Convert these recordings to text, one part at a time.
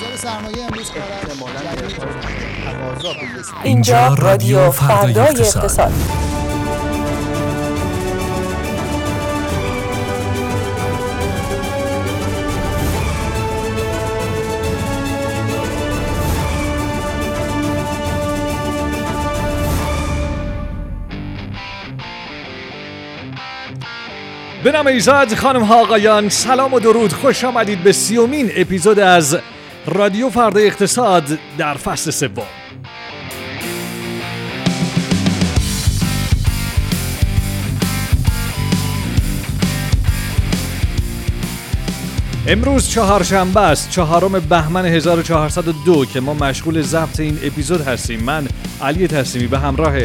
بازار سرمایه امروز اینجا رادیو فردای اقتصاد. به نام ایزاد خانم ها آقایان سلام و درود. خوش آمدید به سیومین اپیزود از رادیو فردا اقتصاد در فصل سوم. امروز چهارشنبه است چهارم بهمن 1402 که ما مشغول ضبط این اپیزود هستیم. من علی تسلیمی به همراه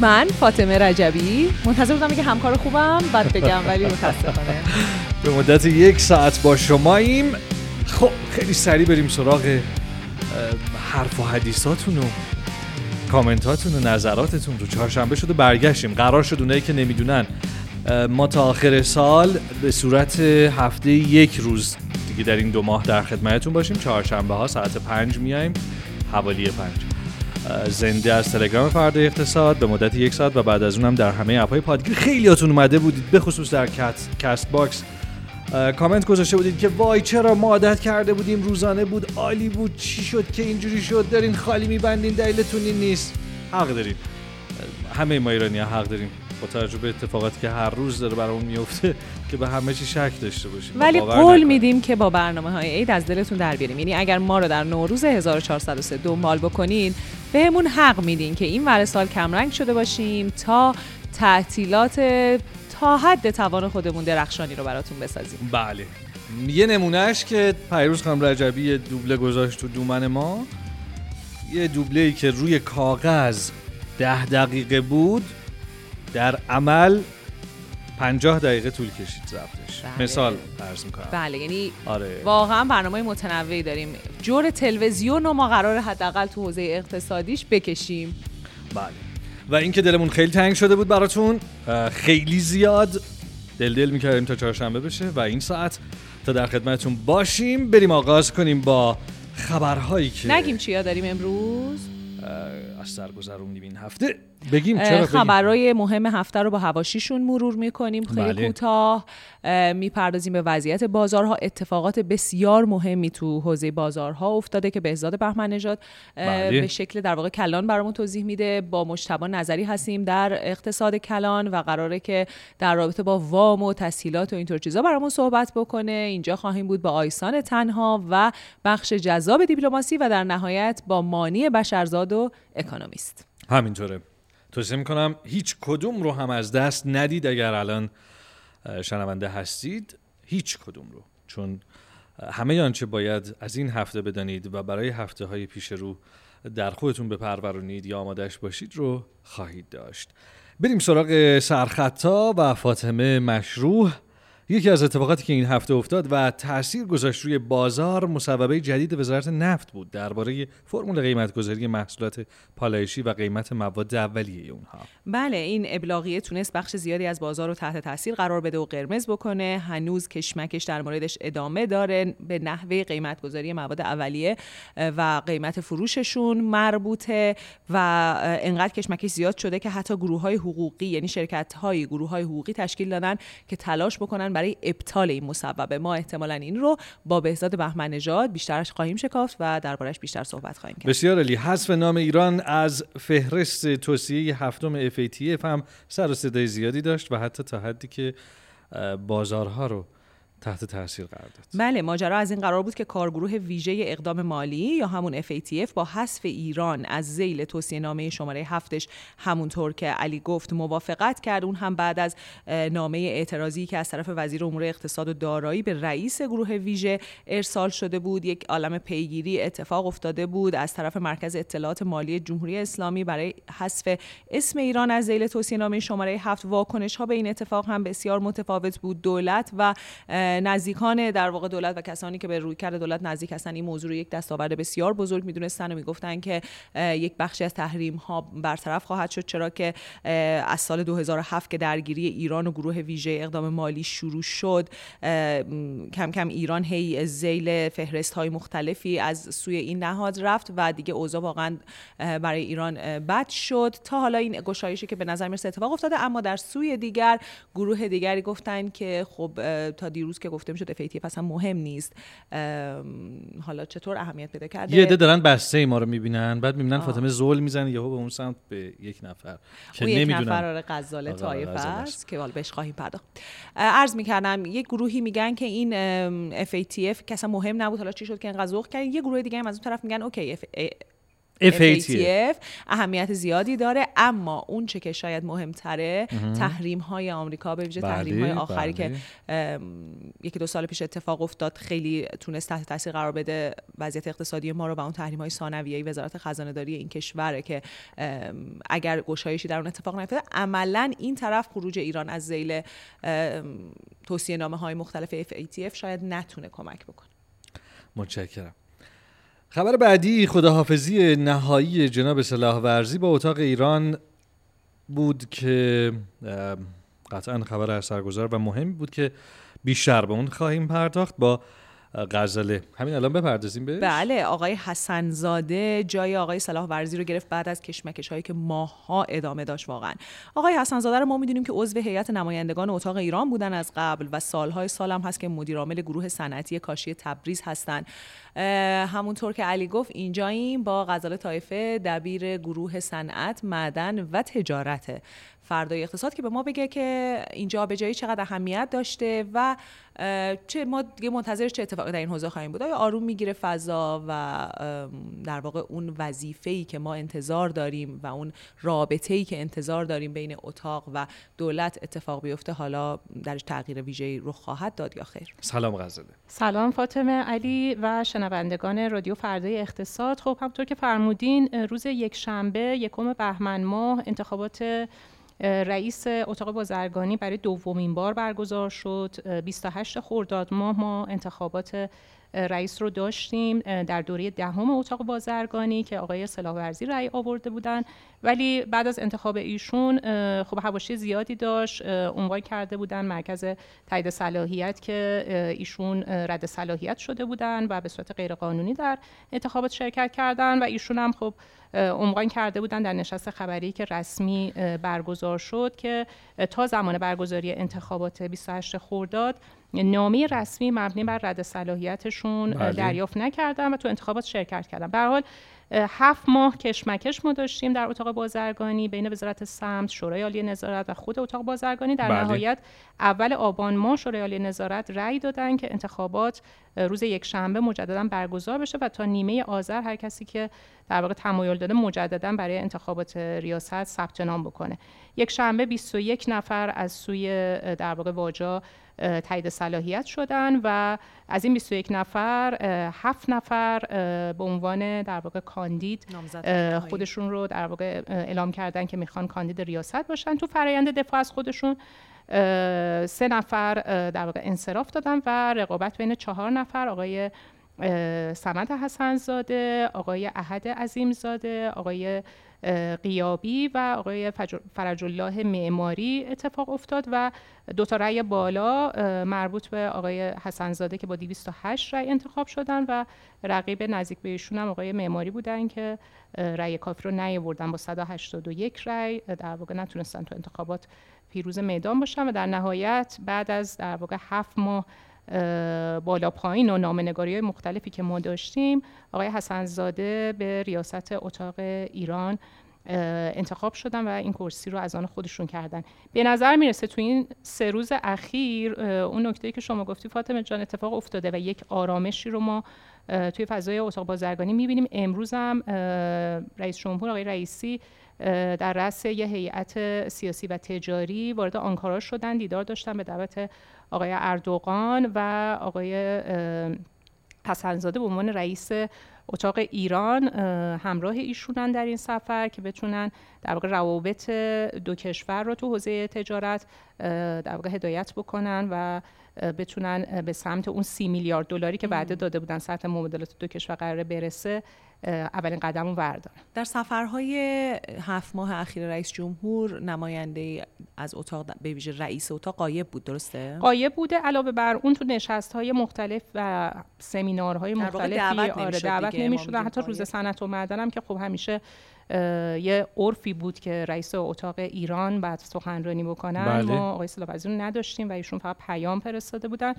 من فاطمه رجبی. منتظر بودم که همکار خوبم بعد بگم ولی متاسفانه. به مدت یک ساعت با شماییم. خب خیلی سریع بریم سراغ حرف و حدیثاتون و کامنتاتون و نظراتتون. رو چهارشنبه شده برگشتیم. قرار شد اونایی که نمی‌دونن. ما تا آخر سال به صورت هفته یک روز دیگه در این دو ماه در خدمتتون باشیم. چهارشنبه ها ساعت پنج میایم. حوالی پنج. زنده از تلگرام فردا اقتصاد. به مدت یک ساعت و بعد از اونم در همه اپهای پادگیر. خیلیاتون اومده بودید به خصوص در Castbox. کامنت گذاشته بودید که وای چرا ما عادت کرده بودیم روزانه بود عالی بود چی شد که اینجوری شد دارین خالی میبندین دلیلتون این نیست. حق داریم. همه ما ایرانی ها حق داریم. با توجه به اتفاقاتی که هر روز داره برامون میفته که به همه چی شک داشته باشیم. ولی قول میدیم که با برنامه های عید از دلتون در بیاریم. یعنی اگر ما رو در نوروز 1403 دنبال بکنین بهمون حق میدین که این ور سال کمرنگ شده باشیم تا تعطیلات تا حد توان خودمون درخشانی رو براتون بسازیم. بله. یه نمونهش که پیروز خانم رجبی یه دوبله گذاشت تو دومن ما. یه دوبله ای که روی کاغذ ده دقیقه بود در عمل 50 دقیقه طول کشید ضبطش. بله. مثال فرض می‌کنم. بله یعنی آره. واقعا برنامه متنوعی داریم. جور تلویزیون رو ما قرار حداقل تو حوزه اقتصادیش بکشیم. بله. و اینکه دلمون خیلی تنگ شده بود براتون خیلی زیاد دل دل می‌کردیم تا چهارشنبه بشه و این ساعت تا در خدمتتون باشیم. بریم آغاز کنیم با خبرهایی که نگیم چیا داریم امروز. از سر گذروندیم این هفته. بگیم چرا خبرهای مهم هفته رو با هواشیشون مرور می‌کنیم. خیلی بله. کوتاه می‌پردازیم به وضعیت بازارها. اتفاقات بسیار مهمی تو حوزه بازارها افتاده که بهزاد بهمن نژاد بله. به شکل در واقع کلان برامون توضیح میده. با مجتبی نظری هستیم در اقتصاد کلان و قراره که در رابطه با وام و تسهیلات و اینطور چیزا برامون صحبت بکنه. اینجا خواهیم بود با آیسان تنها و بخش جذاب دیپلماسی و در نهایت با مانی بشرزاد و اکونومیست همینطوره. توصیه می‌کنم هیچ کدوم رو هم از دست ندید اگر الان شنونده هستید. هیچ کدوم رو. چون همه آنچه باید از این هفته بدانید و برای هفته های پیش رو در خودتون بپرورونید یا آمادش باشید رو خواهید داشت. بریم سراغ سرخطا و فاطمه مشروع یکی از اتفاقاتی که این هفته افتاد و تاثیر گذاشت روی بازار مصوبه جدید وزارت نفت بود درباره فرمول قیمتگذاری محصولات پالایشی و قیمت مواد اولیه اونها. بله این ابلاغیه تونست بخش زیادی از بازار رو تحت تاثیر قرار بده و قرمز بکنه. هنوز کشمکش در موردش ادامه داره به نحوه قیمتگذاری مواد اولیه و قیمت فروششون مربوطه و انقدر کشمکش زیاد شده که حتی گروه های حقوقی یعنی شرکت های گروه های حقوقی تشکیل دادن که تلاش بکنن برای ابطال این مصوبه. ما احتمالا این رو با بهزاد بهمن نژاد بیشترش خواهیم شکافت و دربارش بیشتر صحبت خواهیم کرد. بسیار علی حذف نام ایران از فهرست توصیه هفتم FATF هم سر و صدای زیادی داشت و حتی تا حدی که بازارها رو تحت تاثیر قرار داد. بله ماجرا از این قرار بود که کارگروه ویژه اقدام مالی یا همون FATF با حذف ایران از زیل توصیه نامه شماره هفتش همونطور که علی گفت موافقت کرد. اون هم بعد از نامه اعتراضی که از طرف وزیر امور اقتصاد و دارایی به رئیس گروه ویژه ارسال شده بود یک عالم پیگیری اتفاق افتاده بود از طرف مرکز اطلاعات مالی جمهوری اسلامی برای حذف اسم ایران از زیل توصیه نامه شماره هفت. واکنش ها به این اتفاق هم بسیار متفاوت بود. دولت و نزدیکان در واقع دولت و کسانی که به روی کرد دولت نزدیک هستن این موضوع رو یک دستاورد بسیار بزرگ می‌دونستن و می‌گفتن که یک بخشی از تحریم ها برطرف خواهد شد چرا که از سال 2007 که درگیری ایران و گروه ویژه اقدام مالی شروع شد کم کم ایران هی زیل فهرست های مختلفی از سوی این نهاد رفت و دیگه اوضاع واقعا برای ایران بد شد. تا حالا این گشایشی که به نظر می‌رسه اتفاق افتاده اما در سوی دیگر گروه دیگری گفتن که خب تا دیروز که گفته می‌شد FATF اصلا مهم نیست. حالا چطور اهمیت پیدا کرده؟ یه عده دارن بسته ای ما رو می‌بینن بعد می‌بینن فاطمه زول می‌زنه یهو به اون سمت به یک نفر. که یک نفر آره غزال طایفه است که حالا بهش خواهیم پرداخت. عرض می‌کردم یک گروهی میگن که این FATF که اصلا مهم نبود حالا چی شد که انقدر ذوق کرد یه گروه دیگه هم از اون طرف میگن اوکی FATF اهمیت زیادی داره اما اون چه که شاید مهمتره تحریم های آمریکا به ویژه تحریم های بله، آخری که بله. یکی دو سال پیش اتفاق افتاد خیلی تونست تحت تاثیر قرار بده وضعیت اقتصادی ما رو و اون تحریم های ثانویه وزارت خزانه داری این کشوره که اگر گشایشی در اون اتفاق نیفتاد عملا این طرف خروج ایران از ذیل توصیه نامه های مختلف FATF شاید نتونه کمک بکنه. متشکرم. خبر بعدی خداحافظی نهایی جناب سلاح ورزی با اتاق ایران بود که قطعا خبر اثرگذار و مهمی بود که بیشتر به اون خواهیم پرداخت با غزله همین الان بپردازیم بهش؟ بله آقای حسنزاده جای آقای صلاح ورزی رو گرفت بعد از کشمکش هایی که ماها ادامه داشت واقعا. آقای حسنزاده رو ما می‌دونیم که عضو هیئت نمایندگان اتاق ایران بودن از قبل و سالهای سالم هست که مدیر عامل گروه صنعتی کاشی تبریز هستند همونطور که علی گفت اینجاییم با غزاله طایفه دبیر گروه صنعت معدن و تجارت. فردای اقتصاد که به ما بگه که اینجا به جایی چقدر اهمیت داشته و چه ما دیگه منتظر چه اتفاقی در این حوزه خواهیم بود. آیا آروم می‌گیره فضا و در واقع اون وظیفه ای که ما انتظار داریم و اون رابطه ای که انتظار داریم بین اتاق و دولت اتفاق بیفته حالا درش تغییر ویژه‌ای رو خواهد داد یا خیر؟ سلام غزاله. سلام فاطمه علی و شنوندگان رادیو فردای اقتصاد. خب همطور که فرمودین روز یک شنبه یکم بهمن ماه انتخابات رئیس اتاق بازرگانی برای دومین بار برگزار شد. 28 خرداد ماه ما انتخابات رئیس رو داشتیم در دوره دهم اتاق بازرگانی که آقای سلاورزی رأی آورده بودن. ولی بعد از انتخاب ایشون خب حواشی زیادی داشت عنوان کرده بودن مرکز تایید صلاحیت که ایشون رد صلاحیت شده بودن و به صورت غیرقانونی در انتخابات شرکت کردن. و ایشون هم خب عنوان کرده بودن در نشست خبری که رسمی برگزار شد که تا زمان برگزاری انتخابات 28 خرداد نامه رسمی مبنی بر رد صلاحیتشون بله. دریافت نکردن و تو انتخابات شرکت کردن به حال هفت ماه کشمکش ما داشتیم در اتاق بازرگانی بین وزارت سمت شورای عالی نظارت و خود اتاق بازرگانی در بله. نهایت اول آبان ماه شورای عالی نظارت رأی دادن که انتخابات روز یک شنبه مجددا برگزار بشه و تا نیمه آذر هر کسی که در واقع تمایل داده مجددا برای انتخابات ریاست ثبت نام بکنه یک شنبه 21 نفر از سوی در واقع واجا تایید صلاحیت شدن و از این 21 نفر هفت نفر به عنوان در واقع کاندید خودشون رو در واقع اعلام کردن که می‌خوان کاندید ریاست باشن. تو فرایند دفاع از خودشون سه نفر در واقع انصراف دادن و رقابت بین چهار نفر آقای سمت حسنزاده آقای احد عظیمزاده آقای قیابی و آقای فرج الله معماری اتفاق افتاد و دو تا رأی بالا مربوط به آقای حسنزاده که با 208 رأی انتخاب شدن و رقیب نزدیک به ایشون هم آقای معماری بودن که رأی کافی رو نیاوردن با 181 رأی. در واقع نتونستن تو انتخابات پیروز میدان باشن و در نهایت بعد از در واقع هفت ماه بالا پایین و نامنگاری های مختلفی که ما داشتیم آقای حسنزاده به ریاست اتاق ایران انتخاب شدن و این کرسی رو از آن خودشون کردن. به نظر می‌رسه تو این سه روز اخیر اون نکته که شما گفتی فاطمه جان اتفاق افتاده و یک آرامشی رو ما توی فضای اتاق بازرگانی می‌بینیم. امروز هم رئیس جمهور آقای رئیسی در رأس یه هیئت سیاسی و تجاری وارد آنکارا شدن دیدار داشتن به دعوت آقای اردوغان و آقای حسنزاده به عنوان رئیس اتاق ایران همراه ایشونن در این سفر که بتونن در واقع روابط دو کشور رو تو حوزه تجارت در واقع هدایت بکنن و بتونن به سمت اون سی میلیارد دلاری که وعده داده بودن سطح مبادلات دو کشور قراره برسه اولین قدم رو وردارن در سفرهای هفت ماه اخیر رئیس جمهور نماینده از اتاق به ویژه رئیس اتاق قایب بود درسته؟ قایب بوده. علاوه بر اون تو نشست های مختلف و سمینارهای مختلفی دعوت آره دعوت نمی‌شد حتی روز صنعت و معدن که خب همیشه یه عرفی بود که رئیس اتاق ایران بعد سخنرانی بکنن. بله. ما آقای سلاح‌وزیر رو نداشتیم و ایشون فقط پیام فرستاده بودن.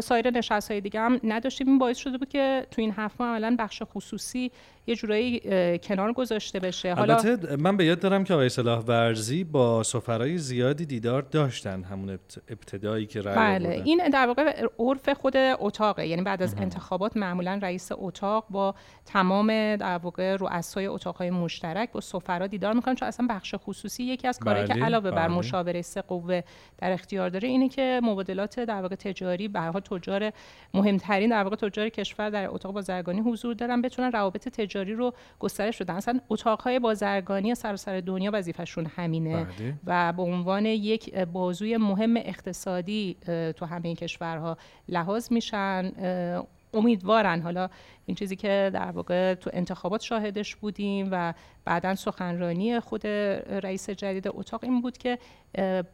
سایر نشست های دیگه هم نداشتیم. این باعث شده بود که تو این هفت ماه عملا بخش خصوصی یه جورایی کنار گذاشته بشه. حالا البته من به یاد دارم که آقای صلاح ورزی با سفرای زیادی دیدار داشتن همون ابتدایی که رأی بله این در واقع عرف خود اتاقه. یعنی بعد از انتخابات معمولا رئیس اتاق با تمام در واقع رؤسای اتاقهای مشترک با سفرا دیدار می‌کنن. چون اصلا بخش خصوصی یکی از کارهایی بله، که علاوه بر بله. مشاوره سه قوه در اختیار داره اینه که مبادلات در واقع تجاری به تجار مهمترین در واقع تجار کشور در اتاق بازرگانی حضور دارن بتونن روابط تجاری رو گسترش بدن اصلا اتاقهای بازرگانی سراسر دنیا وظیفه‌شون همینه. بله. و به عنوان یک بازوی مهم اقتصادی تو همه این کشورها لحاظ میشن. امیدوارن. حالا این چیزی که در واقع تو انتخابات شاهدش بودیم و بعدا سخنرانی خود رئیس جدید اتاق این بود که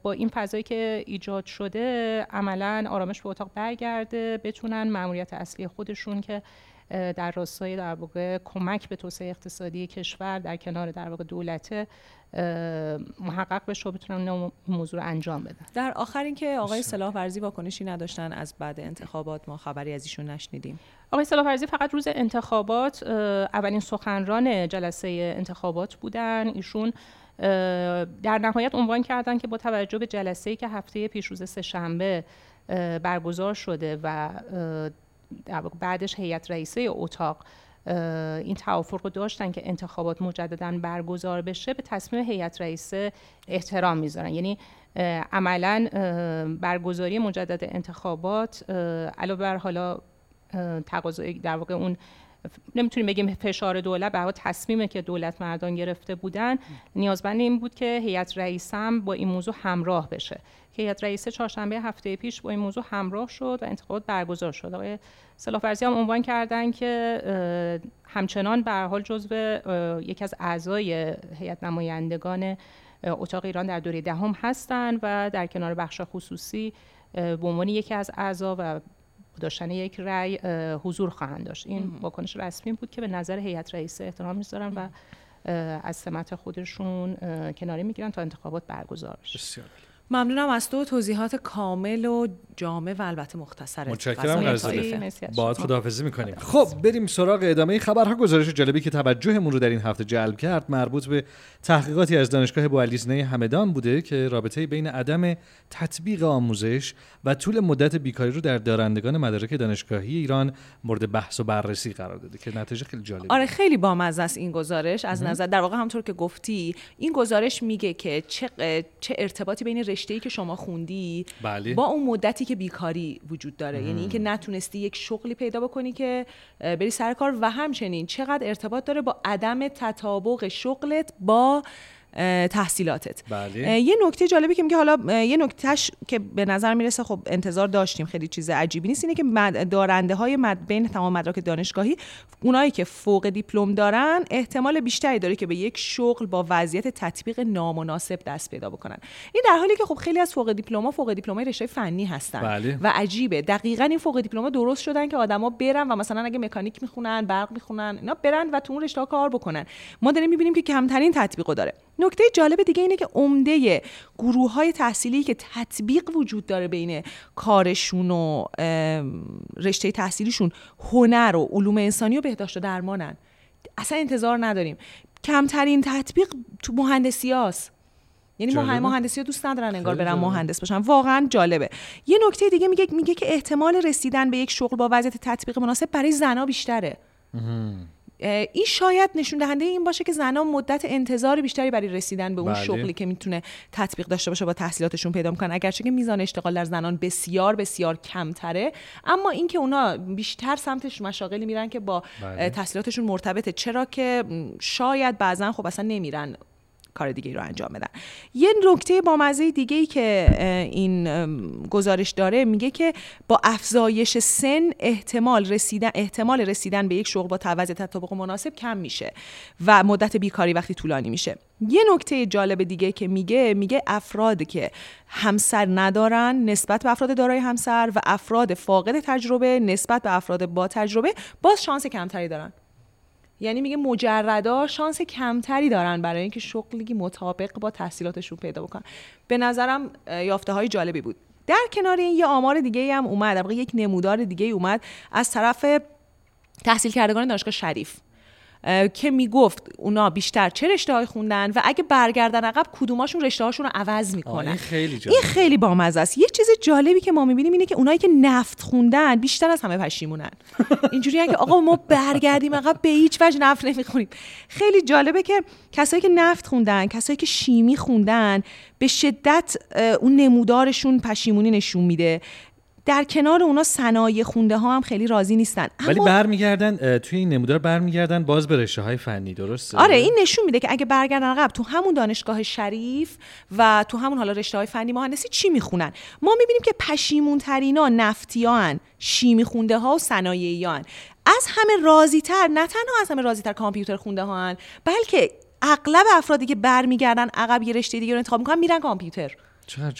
با این فضایی که ایجاد شده عملا آرامش به اتاق برگرده بتونن مأموریت اصلی خودشون که در راستای در واقع کمک به توسعه اقتصادی کشور در کنار در واقع دولت محقق بشه و بتونن اون موضوع رو انجام بدن. در آخر اینکه آقای صلاح ورزی واکنشی نداشتن از بعد انتخابات ما خبری از ایشون نشنیدیم. آقای سلاح‌ورزی فقط روز انتخابات اولین سخنران جلسه انتخابات بودن. ایشون در نهایت عنوان کردن که با توجه به جلسه‌ای که هفته پیش روز سه‌شنبه اه، برگزار شده و بعدش هیئت رئیسه اتاق این توافق رو داشتن که انتخابات مجددا برگزار بشه به تصمیم هیئت رئیسه احترام می‌ذارن. یعنی عملا برگزاری مجدد انتخابات علاوه بر حالا تقاضای در واقع اون نمی‌تونیم بگیم فشار دولت به تصمیمی که دولت مردان گرفته بودن. نیازمند این بود که هیئت رئیسم با این موضوع همراه بشه. که هیئت رئیسه چهارشنبه هفته پیش با این موضوع همراه شد و انتخابات برگزار شد. آقای سلاح‌ورزی هم عنوان کردن که همچنان به حال جزو یکی از اعضای هیئت نمایندگان اتاق ایران در دوره دهم هستند و در کنار بخش خصوصی به عنوان یکی از اعضا و داشتن یک رأی حضور خواهند داشت. این واکنش رسمی بود که به نظر هیئت رئیسه احترام می‌ذارن و از سمت خودشون کناری می‌گیرن تا انتخابات برگزار بشه. ممنونم از تو توضیحات کامل و جامع و البته مختصر متشکرم از باید. خداحافظی می‌کنیم. خب بریم سراغ ادامه خبرها گزارش جالبی که توجهمون رو در این هفته جلب کرد مربوط به تحقیقاتی از دانشگاه بوعلیزنه همدان بوده که رابطه بین عدم تطبیق آموزش و طول مدت بیکاری رو در دارندگان مدارک دانشگاهی ایران مورد بحث و بررسی قرار داده که نتیجه خیلی جالبه. آره خیلی بامزه است این گزارش. از نظر در واقع همطور که گفتی این گزارش میگه که چه, چه ارتباطی بین رشته‌ای که شما خوندی بله. با اون مدتی که بیکاری وجود داره یعنی اینکه نتونستی یک شغلی پیدا بکنی که بری سر کار و همچنین چقدر ارتباط داره با عدم تطابق شغلت با تحصیلاتت. بله. یه نکته جالبی که میگه حالا یه نکتهش که به نظر می‌رسه خب انتظار داشتیم خیلی چیز عجیبی نیست اینه که دارنده های مد بین تمام مدارک دانشگاهی اونایی که فوق دیپلم دارن احتمال بیشتری داره که به یک شغل با وضعیت تطبیق نامناسب دست پیدا بکنن. این در حالی که خب خیلی از فوق دیپلم‌ها فوق دیپلم‌های رشته فنی هستن بله. و عجیبه. دقیقا این فوق دیپلم‌ها درست شدن که آدما برن و مثلا اگه مکانیک می‌خونن برق می‌خونن اینا برن و تو اون رشته کار بکنن. ما داریم می‌بینیم که کمترین تطبیقو داره. نکته جالب دیگه اینه که عمده گروه های تحصیلی که تطبیق وجود داره بین کارشون و رشته تحصیلیشون هنر و علوم انسانی و بهداشت و درمانن اصلا انتظار نداریم کمترین تطبیق تو مهندسی هاست. یعنی جالبه. مهندسی دوست ندارن انگار برن. مهندس باشن واقعا جالبه یه نکته دیگه میگه میگه که احتمال رسیدن به یک شغل با وضعیت تطبیق مناسب برای زنا بیشتره این شاید نشون دهنده این باشه که زنها مدت انتظار بیشتری برای رسیدن به اون بله. شغلی که می‌تونه تطبیق داشته باشه با تحصیلاتشون پیدا می‌کنن اگرچه که میزان اشتغال در زنان بسیار بسیار کمتره اما اینکه اونا بیشتر سمتش مشاغلی میرن که با بله. تحصیلاتشون مرتبطه چرا که شاید بعضا خب اصلا نمیرن کار دیگه رو انجام بدن. یه نکته با مزه دیگه ای که این گزارش داره میگه که با افزایش سن احتمال رسیدن احتمال رسیدن به یک شغل با توضع تطابق مناسب کم میشه و مدت بیکاری وقتی طولانی میشه. یه نکته جالب دیگه که میگه میگه افراد که همسر ندارن نسبت به افراد دارای همسر و افراد فاقد تجربه نسبت به افراد با تجربه باز شانس کمتری دارن. یعنی میگه مجردا شانس کمتری دارن برای اینکه شغلی مطابق با تحصیلاتشون پیدا بکنن. به نظرم یافته های جالبی بود. در کنار این یه آمار دیگه هم اومد یک نمودار دیگه اومد از طرف تحصیل کردگان دانشگاه شریف. که می‌گفت اونا بیشتر چه رشته های خوندن و اگه برگردن عقب کدوماشون رشته هاشون رو عوض می‌کنن این خیلی جالب. این خیلی بامزه است. یه چیز جالبی که ما می‌بینیم اینه که اونایی که نفت خوندن بیشتر از همه پشیمونن. اینجوری که آقا ما برگردیم عقب به هیچ وجه نفت نمی‌خونیم خیلی جالبه که کسایی که نفت خوندن کسایی که شیمی خوندن به شدت اون نمودارشون پشیمونی نشون میده. در کنار اونا صنایع خونده ها هم خیلی راضی نیستن. ولی برمیگردن توی این نمودار برمیگردن باز به رشته های فنی درسته؟ آره این نشون میده که اگه برگردن عقب تو همون دانشگاه شریف و تو همون حالا رشته های فنی مهندسی چی می‌خونن؟ ما می‌بینیم که پشیمون ترینا نفتیان شیمی خونده ها و صنایعیان. از همه راضی تر نه تنها از همه راضی تر کامپیوتر خونده ها هن بلکه اغلب افرادی که برمیگردن عقب یه رشته دیگه رو انتخاب می‌کنن میرن کامپیوتر.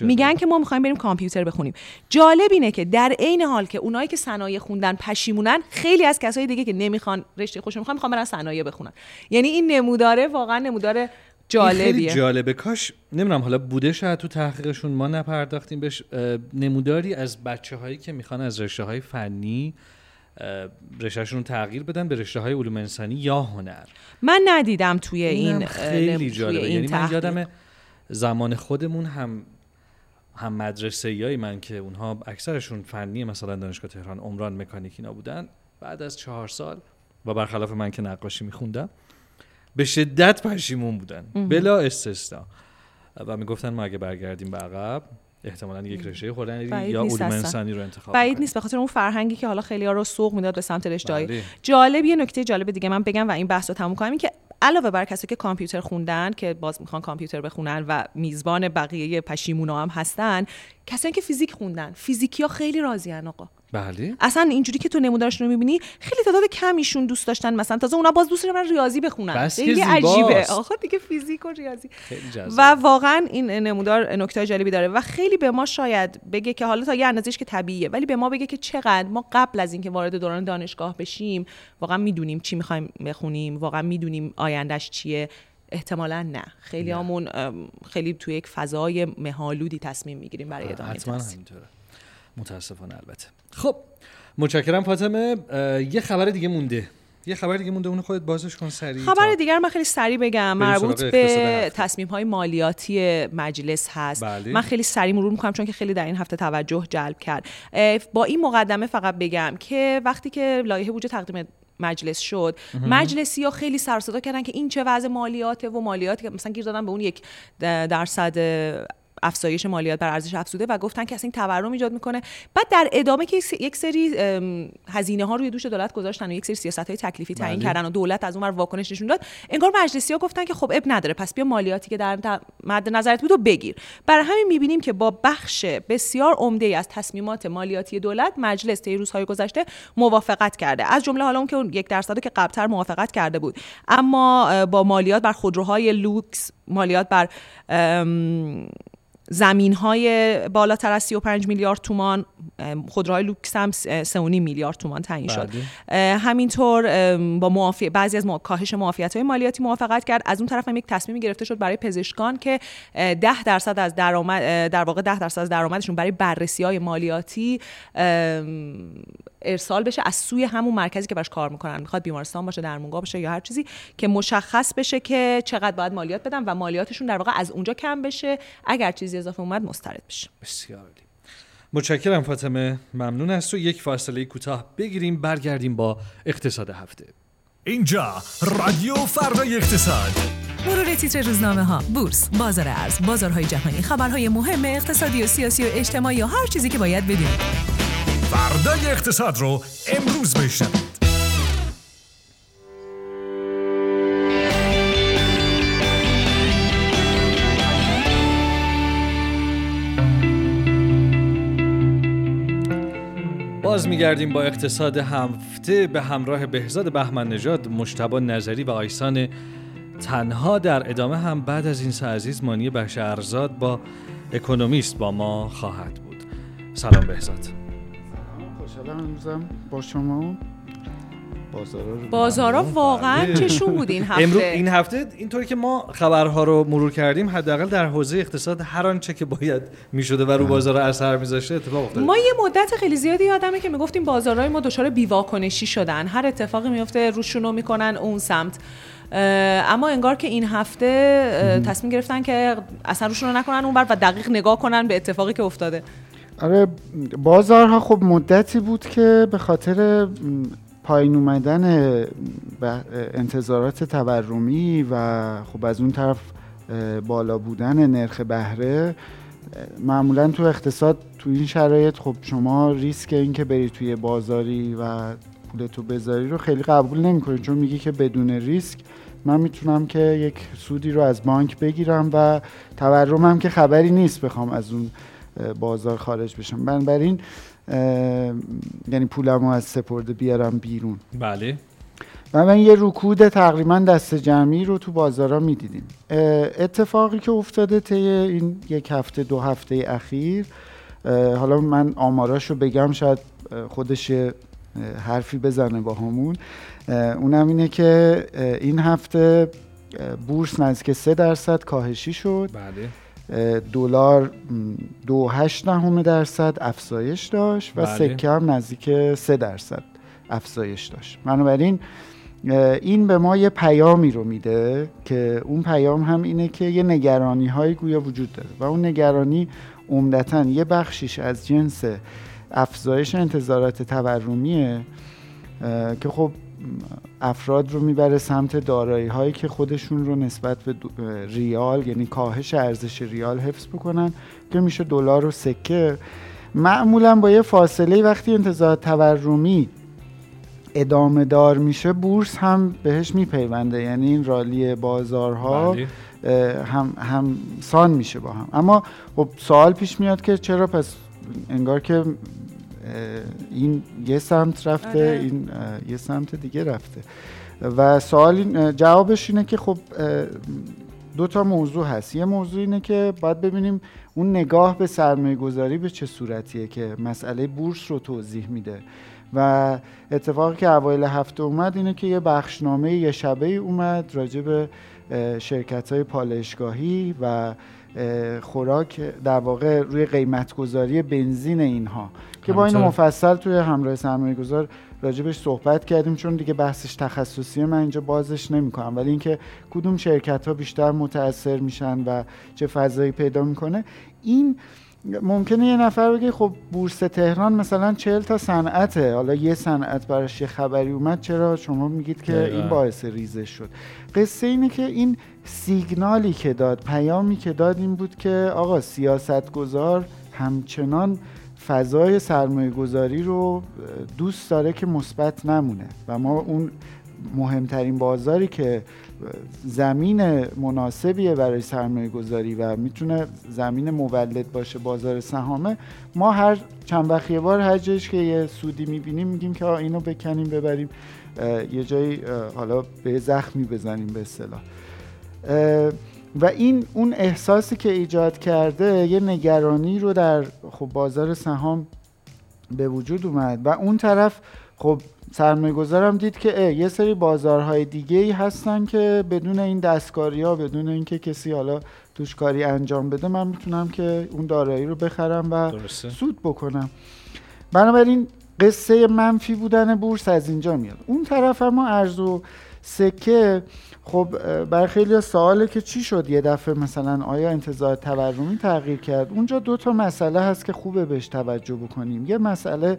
میگن که ما می‌خوایم بریم کامپیوتر بخونیم. جالب اینه که در عین حال که اونایی که صنایع خوندن پشیمونن خیلی از کسای دیگه که نمی‌خوان رشته خوشون می‌خوان می‌خوان برن صنایع بخونن. یعنی این نموداره واقعا نمودار جالبیه. خیلی جالبه. کاش نمی‌دونم حالا بوده شاید تو تحقیقشون ما نپرداختیم بهش نموداری از بچه هایی که می‌خوان از رشته های فنی رشتهشون تغییر بدن به رشته های علوم انسانی یا هنر. من ندیدم توی این خیلی جالبه. یعنی من یادم زمان خودمون هم هم مدرسه من که اونها اکثرشون فنی مثلا دانشگاه تهران عمران مکانیک اینا بودن. بعد از چهار سال و برخلاف من که نقاشی میخوندم به شدت پشیمون بودن. بلا استثنا. و می‌گفتن ما اگه برگردیم به عقب احتمالا یک رشته خوردن یا علوم انسانی رو انتخاب بعید نیست به خاطر اون فرهنگی که حالا خیلی ها رو سوق می‌داد به سمت رشته بله. جالب یه نکته جالب دیگه من بگم و این بحث رو تموم کنم این که علاوه بر کسی که کامپیوتر خوندن که باز می‌خوان کامپیوتر بخونن و میزبان بقیه پشیمونا هم هستن کسایی که فیزیک خوندن. فیزیکی ها خیلی راضیان آقا. بله. اصلا اینجوری که تو نمودارشون رو می‌بینی خیلی تعداد کمیشون دوست داشتن. مثلا تازه اونا باز دوست دارن ریاضی بخونن. خیلی عجیبه. آخه دیگه فیزیک و ریاضی. و واقعا این نمودار نکته جالبی داره. و خیلی به ما شاید بگه که حالا تا یه اندازهش که طبیعیه ولی به ما بگه که چقدر ما قبل از اینکه وارد دوران دانشگاه بشیم واقعا می‌دونیم چی می‌خوایم بخونیم واقعا می‌دونیم آیندهش چیه. احتمالا نه. خیلی همون خیلی توی یک فضای مهالودی تصمیم می‌گیریم برای ادامه حتما همینطوره. متاسفانه البته. خب. متشکرم فاطمه. یه خبر دیگه مونده. یه خبر دیگه مونده اون خودت بازش کن سریع خبر دیگر من خیلی سریع بگم. مربوط به تصمیم های مالیاتی مجلس هست. بله. من خیلی سریع مرور می‌کنم چون که خیلی در این هفته توجه جلب کرد. با این مقدمه فقط بگم که وقتی که لایحه بودجه تقدیم مجلس شد مجلسی ها خیلی سر کردن که این چه وضع مالیاته و مالیاتی که مثلا گیر دادن به اون یک درصد افزایش مالیات بر ارزش افزوده و گفتن که اصلا این تورم ایجاد می‌کنه. بعد در ادامه که یک سری هزینه ها روی دوش دولت گذاشتن و یک سری سیاست های تکلیفی تعیین بله. کردن و دولت از اون واکنش نشون داد انگار مجلسی ها گفتن که خب اب نداره پس بیا مالیاتی که در مد نظرت بود و بگیر. برای همین می‌بینیم که با بخش بسیار عمده از تصمیمات مالیاتی دولت مجلس طی روزهای گذشته موافقت کرده. از جمله حالا اون که اون یک درصد که قبلتر موافقت کرده بود. اما با مالیات بر خودروهای لوکس مالیات بر زمین های بالاتر از 35 میلیارد تومان خودروهای لوکس هم 3.5 میلیارد تومان تعیین شد. همینطور با موافق بعضی از کاهش معافیت های مالیاتی موافقت کرد. از اون طرف هم یک تصمیمی گرفته شد برای پزشکان که 10 درصد از درآمد در واقع 10 درصد از درآمدشون برای بررسی های مالیاتی ارسال بشه از سوی همون مرکزی که براش کار می‌کنن. می‌خواد بیمارستان باشه درمونگاه باشه یا هر چیزی که مشخص بشه که چقدر باید مالیات بدن و مالیاتشون در واقع از اونجا کم بشه. اگر چیزی اضافه اومد مسترد بشه. بسیار متشکرم فاطمه. ممنون از تو یک فاصله کوتاه بگیریم برگردیم با اقتصاد هفته. اینجا رادیو فردای اقتصاد. مرور تیتر روزنامه ها بورس بازار ارز بازارهای جهانی خبرهای مهم اقتصادی و سیاسی و اجتماعی و هر چیزی که باید بدونید. فردای اقتصاد رو امروز بشنوید. باز میگردیم با اقتصاد هفته به همراه بهزاد بهمن نژاد مشتبا نظری و آیسان تنها در ادامه هم بعد از این سه عزیز مانی بخش ارزاد با اکونومیست با ما خواهد بود. سلام بهزاد. خوشحالم امروزم با شما. بازارا رو بازارا بله. واقعا چشون بود این هفته. امروز این هفته اینطوری که ما خبرها رو مرور کردیم حداقل در حوزه اقتصاد هر آنچه که باید می‌شده و رو بازار اثر میذاشته اتفاق افتاده. ما یه مدت خیلی زیادی یادمه که می‌گفتیم بازارهای ما دچار بیواکنشی شدن. هر اتفاقی میفته روشونو می‌کنن اون سمت. اما انگار که این هفته تصمیم گرفتن که اصلا روشونو نکنن اونور و دقیق نگاه کنن به اتفاقی که افتاده. آره بازارها خب مدتی بود که به خاطر پایین اومدن انتظارات تورمی و خب از اون طرف بالا بودن نرخ بهره معمولا تو اقتصاد تو این شرایط خب شما ریسک این که بری توی بازاری و پولتو بذاری رو خیلی قبول نمی‌کنی چون میگی که بدون ریسک من می‌تونم که یک سودی رو از بانک بگیرم و تورمم که خبری نیست بخوام از اون بازار خارج بشم. بنابراین یعنی پولم رو از سپرده بیارم بیرون. بله. و من یه رکود تقریبا دست جمعی رو تو بازارا می‌دیدیم. اتفاقی که افتاده طی این یک هفته دو هفته اخیر حالا من آماراشو بگم شاید خودش حرفی بزنه با همون. اونم اینه که این هفته بورس نزدیک سه درصد کاهشی شد. بله. دلار دو هشت دهم درصد افزایش داشت و بله. سکه هم نزدیک سه درصد افزایش داشت بنابراین این به ما یه پیامی رو میده که اون پیام هم اینه که یه نگرانی های گویا وجود داره و اون نگرانی عمدتا یه بخشیش از جنس افزایش انتظارات تورمیه که خب افراد رو می‌بره سمت دارایی هایی که خودشون رو نسبت به ریال یعنی کاهش ارزش ریال حفظ بکنن که میشه دلار و سکه. معمولا با یه فاصله وقتی انتظار تورمی ادامه دار میشه بورس هم بهش میپیونده. یعنی این رالی بازارها بله. هم هم سان میشه با هم. اما خب سوال پیش میاد که چرا پس انگار که این یه سمت رفته آره. این یه سمت دیگه رفته. و سوال این- جوابش اینه که خب دو تا موضوع هست. یه موضوع اینه که باید ببینیم اون نگاه به سرمایه گذاری به چه صورتیه که مسئله بورس رو توضیح میده. و اتفاقی که اوایل هفته اومد اینه که یه بخشنامه یه شبه اومد راجع به شرکت های پالایشگاهی و خوراک در واقع روی قیمتگذاری بنزین اینها. که با این همینطور. مفصل توی همراه سرمایه گذار راجبش صحبت کردیم چون دیگه بحثش تخصصی من اینجا بازش نمی‌کنم ولی اینکه کدوم شرکت ها بیشتر متاثر میشن و چه فضایی پیدا می‌کنه این ممکنه یه نفر بگه خب بورس تهران مثلا 40 تا صنعته حالا یه صنعت براش یه خبری اومد چرا شما میگید که دقیقاً. این باعث ریزش شد قصه اینه که این سیگنالی که داد پیامی که داد این بود که آقا سیاستگزار همچنان فضای سرمایه گذاری رو دوست داره که مثبت نمونه. و ما اون مهمترین بازاری که زمین مناسبیه برای سرمایه گذاری و می‌تونه زمین مولد باشه بازار سهامه ما هر چند وقت بار هر جایش که یه سودی می‌بینیم میگیم که اینو بکنیم ببریم یه جایی حالا به زخمی بزنیم به اصطلاح. و این اون احساسی که ایجاد کرده یه نگرانی رو در خب بازار سهام به وجود اومد. و اون طرف خب سرمایه گذارم دید که اه، یه سری بازارهای دیگه ای هستن که بدون این دستکاری ها بدون اینکه کسی حالا توش کاری انجام بده من می‌تونم که اون دارایی رو بخرم و درسته. سود بکنم. بنابراین قصه منفی بودن بورس از اینجا میاد. اون طرف اما ارز و سکه خب بر خیلی سواله که چی شد یه دفعه مثلا آیا انتظار تورمی تغییر کرد؟ اونجا دو تا مسئله هست که خوبه بهش توجه بکنیم. یه مسئله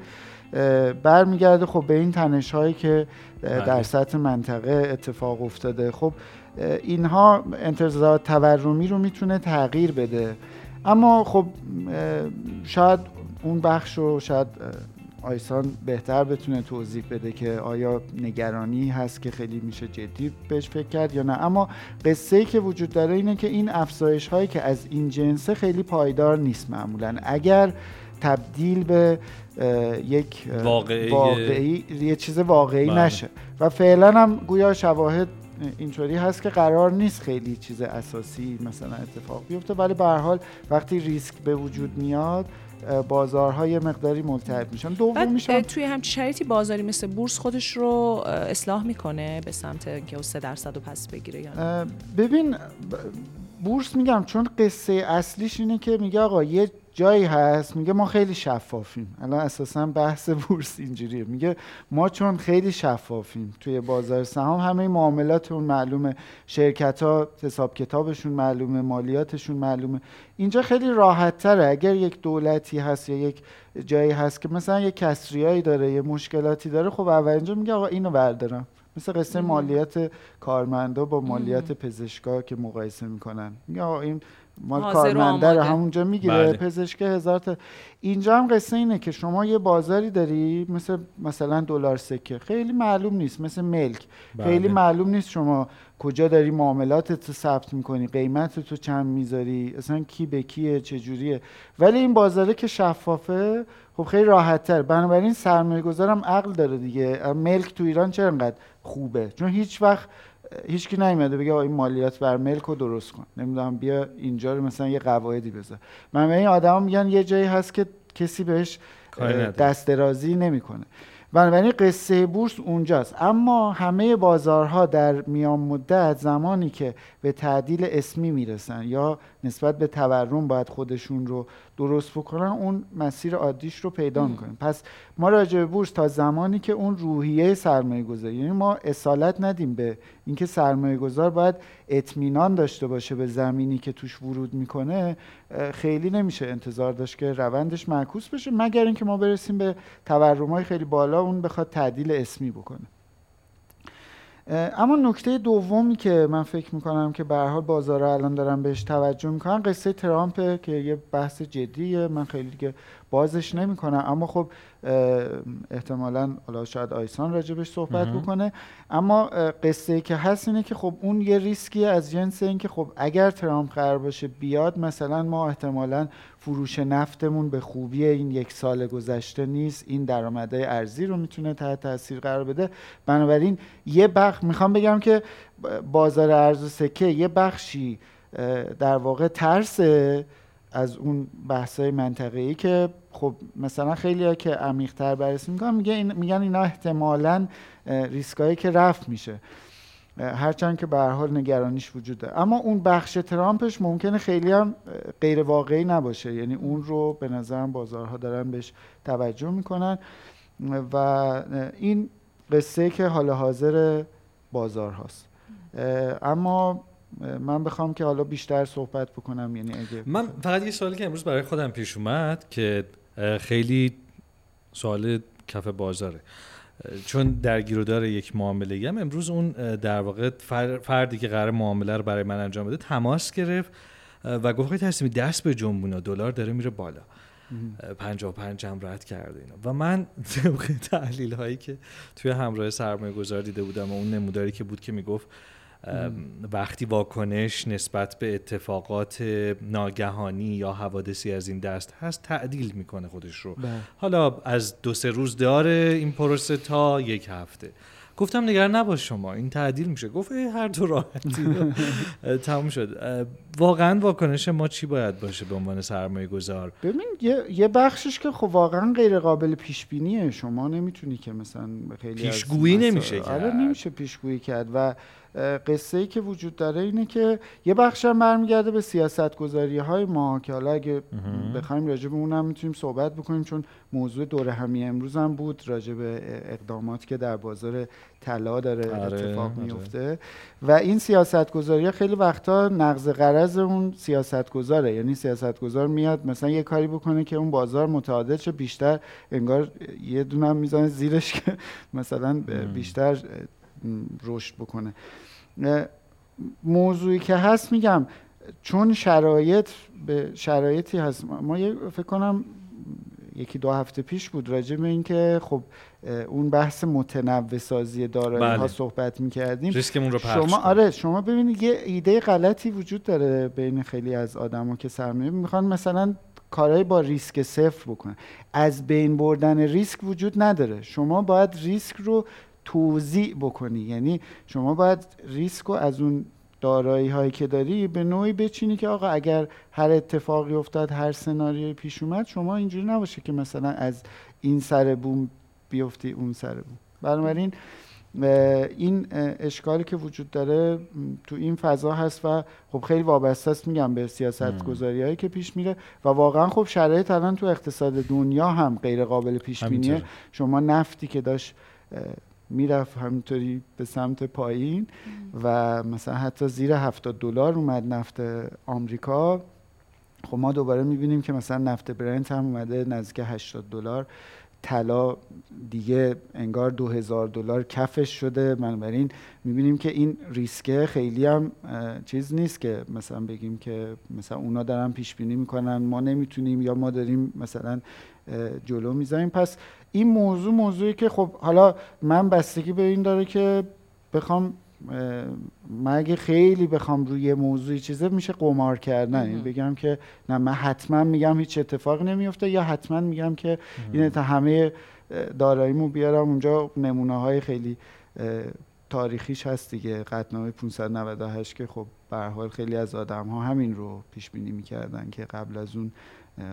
برمیگرده خب به این تنش هایی که بله. در سطح منطقه اتفاق افتاده. خب اینها انتظار تورمی رو می‌تونه تغییر بده. اما خب شاید اون بخش رو شاید آیسان بهتر بتونه توضیح بده که آیا نگرانی هست که خیلی میشه جدی بهش فکر کرد یا نه. اما قصه ای که وجود داره اینه که این افزایش هایی که از این جنسه خیلی پایدار نیست معمولا. اگر تبدیل به یک واقعی, واقعی یه چیز واقعی بله. نشه. و فعلا هم گویا شواهد اینطوری هست که قرار نیست خیلی چیز اساسی مثلا اتفاق بیفته ولی به هر حال وقتی ریسک به وجود میاد اه، بازارها یه مقداری ملتهب میشن. اه، هم توی همچین شرایطی بازاری مثل بورس خودش رو اصلاح می‌کنه به سمت اینکه 3 درصد رو پس بگیره یا ببین بورس میگم چون قصه اصلیش اینه که میگه آقا یه جایی هست میگه ما خیلی شفافیم. الان اساسا بحث بورس اینجوریه. میگه ما چون خیلی شفافیم توی بازار سهام همه معاملاتمون معلومه. شرکت ها حساب کتابشون معلومه مالیاتشون معلومه. اینجا خیلی راحت تره اگر یک دولتی هست یا یک جایی هست که مثلا یه کسریایی داره یه مشکلاتی داره خب اول اینجا میگه آقا اینو بردارم. مثل قصه مالیات کارمندا با مالیات پزشکا که مقایسه می‌کنن. میگه آقا این مال کارمنده رو. همونجا می‌گیره بله. پزشک هزار تا. اینجا هم قصه اینه که شما یه بازاری داری مثل مثلا دلار سکه. خیلی معلوم نیست مثل ملک. خیلی بله. معلوم نیست شما کجا داری معاملاتت رو ثبت می‌کنی قیمت تو چند می‌ذاری اصلا کی به کیه چجوریه. ولی این بازاره که شفافه خب خیلی راحت تر بنابراین سرمایه گذارم عقل داره دیگه. ملک تو ایران چرا انقدر خوبه؟ چون هیچ وقت هیچکی نیومده بگه این مالیات بر ملک رو درست کن. نمی‌دونم بیا اینجا رو مثلا یه قواعدی بذار. من این آدما میگن یه جایی هست که کسی بهش. دست درازی نمی‌کنه. بنابراین قصه بورس اونجاست. اما همه بازارها در میان مدت زمانی که به تعدیل اسمی می‌رسن یا نسبت به تورم باید خودشون رو درست بکنن اون مسیر عادیش رو پیدا می‌کنیم. پس ما راجع به بورس تا زمانی که اون روحیه سرمایه گذاری یعنی ما اصالت ندیم به اینکه سرمایه گذار باید اطمینان داشته باشه به زمینی که توش ورود می‌کنه خیلی نمیشه انتظار داشت که روندش معکوس بشه مگر اینکه ما برسیم به تورمای خیلی بالا اون بخواد تعدیل اسمی بکنه. اما نکته دومی که من فکر می‌کنم که به حال بازارها الان دارن بهش توجه می‌کنن قصه ترامپه که یه بحث جدیه من خیلی دیگه بازش نمی‌کنم. اما خب احتمالا حالا شاید آیسان راجبش صحبت بکنه. اما قصه ای که هست اینه که خب اون یه ریسکی از جنس این که خب اگر ترامپ قرار باشه بیاد مثلا ما احتمالا فروش نفتمون به خوبی این یک سال گذشته نیست. این درآمدهای ارزی رو می‌تونه تحت تاثیر قرار بده. بنابراین یه بخش می‌خوام بگم که بازار ارز و سکه یه بخشی در واقع ترسه. از اون بحثای منطقه‌ای که خب مثلا خیلی ها که عمیق‌تر بررسی می‌کنن میگه این میگن اینا احتمالاً ریسکایی که رفت میشه. هرچند که به حال نگرانیش وجود داره. اما اون بخش ترامپش ممکنه خیلی هم غیر واقعی نباشه. یعنی اون رو به نظرم بازارها دارن بهش توجه می‌کنن. و این قصه که حال حاضر بازار هاست اما من بخوام که حالا بیشتر صحبت بکنم یعنی اگه من فقط یه سوالی که امروز برای خودم پیش اومد که خیلی سوال کف بازاره. چون در گیرودار یک معامله هم امروز اون در واقع فر- فردی که قرار معامله رو برای من انجام بده تماس گرفت و گفت آقای تصمیمی دست به جنبونا دلار داره میره بالا. اه، 55 هم رد کرده اینا و من طبق تحلیل هایی که توی همراه سرمایه گذار دیده بودم و اون نموداری که بود که می‌گفت وقتی واکنش نسبت به اتفاقات ناگهانی یا حوادثی از این دست هست تعدیل می‌کنه خودش رو. بله. حالا از دو سه روز داره این پروسه تا یک هفته. گفتم نگران نباش شما این تعدیل میشه. گفت هر دو راحتی. تموم شد. واقعا واکنش ما چی باید باشه به عنوان سرمایه گذار؟ ببین یه, یه بخشش که خب واقعا غیر قابل پیش بینیه شما نمی‌تونی که مثلا خیلی پیشگویی نمیشه آره کرد. نمیشه پیشگویی کرد و قصه ای که وجود داره اینه که یه بخش هم برمیگرده به سیاست گذاری های ما که حالا اگه بخوایم راجع به اونم می‌تونیم صحبت بکنیم چون موضوع دوره همی امروز هم بود راجع به اقداماتی که در بازار طلا داره آره، اتفاق آره. میفته و این سیاست گذاری خیلی وقتا نقض قرض اون سیاست گذاره یعنی سیاست گذار میاد مثلا یه کاری بکنه که اون بازار متعادل شه بیشتر انگار یه دونه می‌زنه زیرش که مثلا بیشتر رشد بکنه. موضوعی که هست میگم چون شرایط به شرایطی هست ما فکر کنم یکی دو هفته پیش بود راجع به اینکه خب اون بحث متنوع سازی دارایی ها بله. صحبت می‌کردیم. ریسکمون رو پخش شما کن. آره شما ببینید یه ایده غلطی وجود داره بین خیلی از آدما که سرمایه می‌خوان مثلا کارهای با ریسک صفر بکنن. از بین بردن ریسک وجود نداره. شما باید ریسک رو توضیع بکنی. یعنی شما باید ریسک رو از اون دارایی هایی که داری به نوعی بچینی که آقا اگر هر اتفاقی افتاد هر سناریوی پیش اومد شما اینجوری نباشه که مثلا از این سر بوم بیفتی اون سر بوم. بنابراین این اشکالی که وجود داره تو این فضا هست و خب خیلی وابسته است میگم به سیاست گذاری هایی که پیش میره و واقعا خب شرایط الان تو اقتصاد دنیا هم غیر قابل پیش بینیه. شما نفتی که داشت می‌رفت همینطوری به سمت پایین و مثلا حتی زیر 70 دلار اومد نفت آمریکا. خب ما دوباره می‌بینیم که مثلا نفت برنت هم اومده نزدیک 80 دلار. طلا دیگه انگار 2000 دلار کفش شده. بنابراین می‌بینیم که این ریسکه خیلی هم چیز نیست که مثلا بگیم که مثلا اونا دارن پیش بینی می‌کنن. ما نمی‌تونیم یا ما داریم مثلا جلو می‌زنیم پس این موضوع موضوعی که خب حالا من بستگی به این داره که بخوام من خیلی بخوام روی موضوعی چیزه میشه قمار کردن. این یعنی بگم که نه من حتما میگم هیچ اتفاقی نمیفته یا حتما میگم که این تا همه داراییمو بیارم. اونجا نمونه های خیلی تاریخیش هست دیگه. قطنامه 598 که خب به حال خیلی از آدم ها همین رو پیش بینی می‌کردن که قبل از اون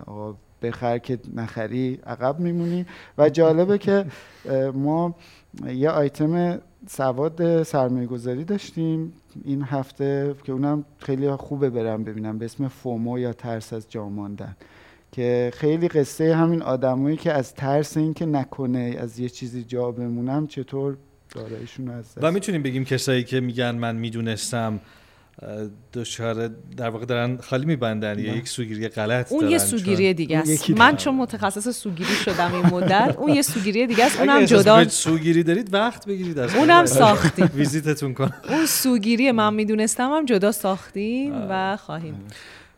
آقا بخر که نخری عقب میمونی. و جالبه که ما یه آیتم سواد سرمایه گذاری داشتیم این هفته که اونم خیلی خوبه برم ببینم به اسم فومو یا ترس از جا ماندن که خیلی قصه همین آدمایی که از ترس اینکه نکنه از یه چیزی جا بمونم چطور دارایشون از و می‌تونیم بگیم کسایی که میگن من می‌دونستم دچار در واقع دارن خالی میبندن. یا یک سوگیری غلط اون یه سوگیری دیگه است. من چون متخصص سوگیری شدم این مدت اون یه سوگیری دیگه است. اونم جدا سوگیری دارید وقت بگیرید از اونم ساختیم. ویزیتتون کن. اون سوگیری من می‌دونستم هم جدا ساختیم و خواهیم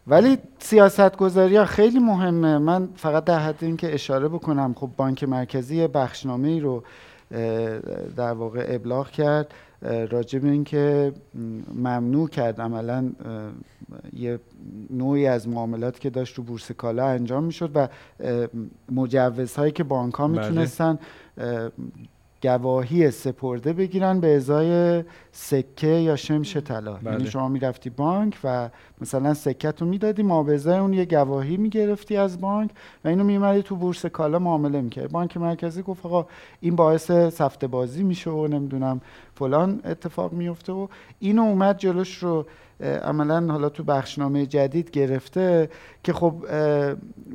ولی سیاست گذاری ها خیلی مهمه. من فقط در حد اینکه اشاره بکنم خب بانک مرکزی بخشنامه ای رو در واقع ابلاغ کرد. راجع به اینکه ممنوع کرد عملا یه نوعی از معاملات که داشت رو بورس کالا انجام می‌شد و مجوزهایی که بانک ها بله. می‌تونستن گواهی سپرده بگیرن به ازای سکه یا شمش طلا یعنی بله. شما می‌رفتی بانک و مثلا سکت رو می‌دادی ما به ازای اون یه گواهی می‌گرفتی از بانک و اینو میمدی تو بورس کالا معامله می‌کرد بانک مرکزی گفت آقا این باعث سفته بازی میشه و نمی‌دونم فلان اتفاق میفته و اینو اومد جلوش رو عملا حالا تو بخشنامه جدید گرفته که خب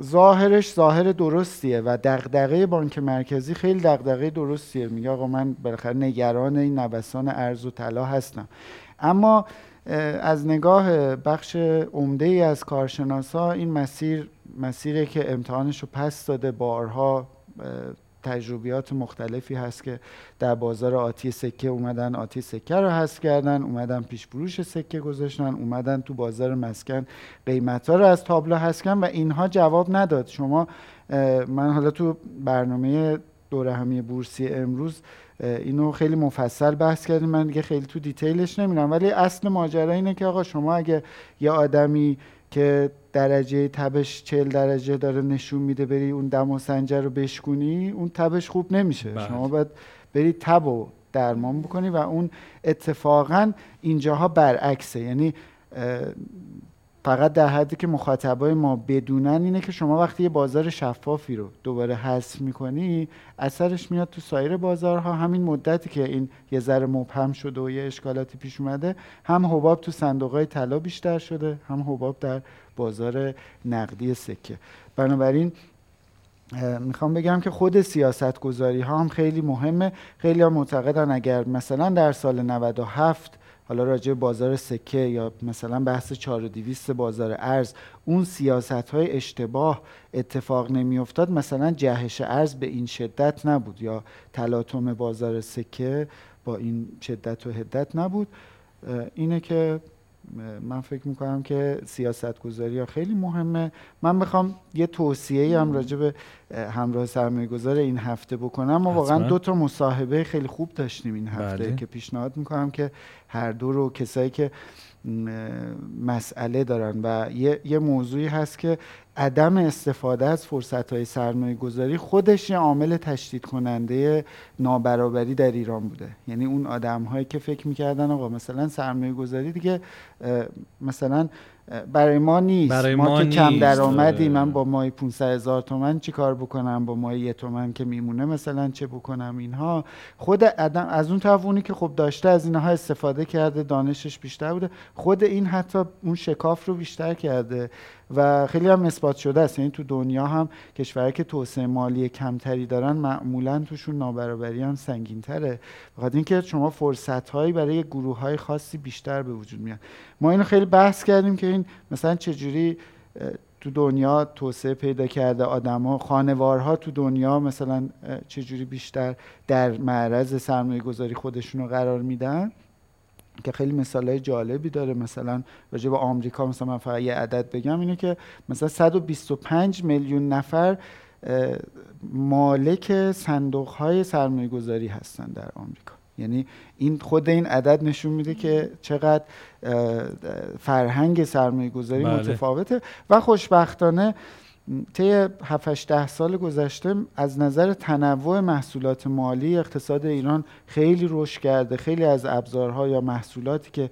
ظاهرش ظاهر درستیه و دغدغه بانک مرکزی خیلی دغدغه درستیه. میگه آقا من بالاخره نگران این نوسان ارز و طلا هستم. اما از نگاه بخش عمده ای از کارشناسا این مسیر مسیری که امتحانش رو پس داده بارها تجربیات مختلفی هست که در بازار آتی سکه اومدن آتی سکه رو حذف کردن اومدن پیش فروش سکه گذاشتن اومدن تو بازار مسکن قیمت رو از تابلو حذف کردن و اینها جواب نداد. شما من حالا تو برنامه دوره همی بورسی امروز اینو خیلی مفصل بحث کردیم. من دیگه خیلی تو دیتیلش نمیرم. ولی اصل ماجرا اینه که آقا شما اگه یه آدمی که درجه تبش چل درجه داره نشون میده بری اون دم و سنجر رو بشکونی اون تبش خوب نمیشه. بله. شما باید بری تب و درمان بکنی و اون اتفاقا اینجاها برعکسه. یعنی فقط در حدی که مخاطبای ما بدونن اینه که شما وقتی یه بازار شفافی رو دوباره حذف می‌کنی اثرش میاد تو سایر بازارها. همین مدتی که این یه ذره مبهم شده و یه اشکالاتی پیش اومده هم حباب تو صندوق های طلا بیشتر شده هم حباب در بازار نقدی سکه. بنابراین می‌خوام بگم که خود سیاست گذاری ها هم خیلی مهمه. خیلی ها معتقدن اگر مثلا در سال 97 حالا راجع بازار سکه یا مثلا بحث 4200 بازار ارز اون سیاست های اشتباه اتفاق نمیافتاد مثلا جهش ارز به این شدت نبود یا تلاطم بازار سکه با این شدت و حدت نبود. اینه که من فکر می‌کنم که سیاست گذاری ها خیلی مهمه. من می‌خوام یه توصیه هم راجع به همراه سرمایه گذار این هفته بکنم. ما واقعا دو تا مصاحبه خیلی خوب داشتیم این هفته بله. که پیشنهاد می‌کنم که هر دو رو کسایی که مسئله دارن و یه, یه موضوعی هست که عدم استفاده از فرصت های سرمایه گذاری خودش یه عامل تشدید کننده نابرابری در ایران بوده. یعنی اون آدم هایی که فکر می‌کردن آقا مثلا سرمایه گذاری دیگه مثلا برای ما نیست. برای ما, ما که کم. درآمدی. آره. من با مای 500 هزار تومن چی کار بکنم؟ با مای یه تومن که میمونه مثلا چه بکنم اینها؟ خود عدم از اون طرف اونی که خب داشته از اینها استفاده کرده دانشش بیشتر بوده. خود این حتی اون شکاف رو بیشتر کرده. و خیلی هم اثبات شده است. یعنی تو دنیا هم کشورهایی که توسعه مالی کمتری دارن معمولا توشون نابرابری هم سنگین تره بخاطر اینکه شما فرصت هایی برای گروه های خاصی بیشتر به وجود میاد. ما اینو خیلی بحث کردیم که این مثلا چجوری تو دنیا توسعه پیدا کرده آدما. خانوارها تو دنیا مثلا چجوری بیشتر در معرض سرمایه گذاری قرار میدن؟ که خیلی مثال های جالبی داره. مثلا راجع به آمریکا مثلا من فقط یه عدد بگم. اینه که مثلا 125 میلیون نفر مالک صندوق های سرمایه گذاری هستن در آمریکا. یعنی این خود این عدد نشون میده که چقدر فرهنگ سرمایه گذاری بله. متفاوته و خوشبختانه طی 7 ده سال گذشته از نظر تنوع محصولات مالی اقتصاد ایران خیلی رشد کرده. خیلی از ابزارها یا محصولاتی که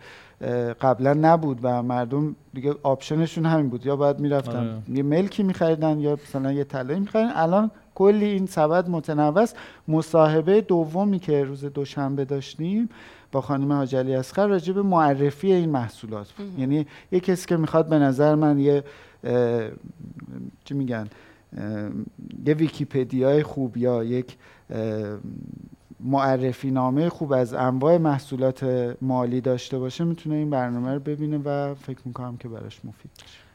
قبلا نبود و مردم دیگه آپشنشون همین بود. یا باید می‌رفتن آره. یه ملکی میخریدن یا مثلا یه طلایی میخریدن. الان کلی این سبد متنوع است. مصاحبه دومی که روز دوشنبه داشتیم با خانم حاج علی اصغر راجع به معرفی این محصولات بود. یعنی یه کسی که می‌خواد به نظر من یه چی میگن یه ویکیپدیای خوب یا یک معرفی نامه خوب از انواع محصولات مالی داشته باشه می‌تونه این برنامه رو ببینه و فکر می‌کنم که براش مفید باشه.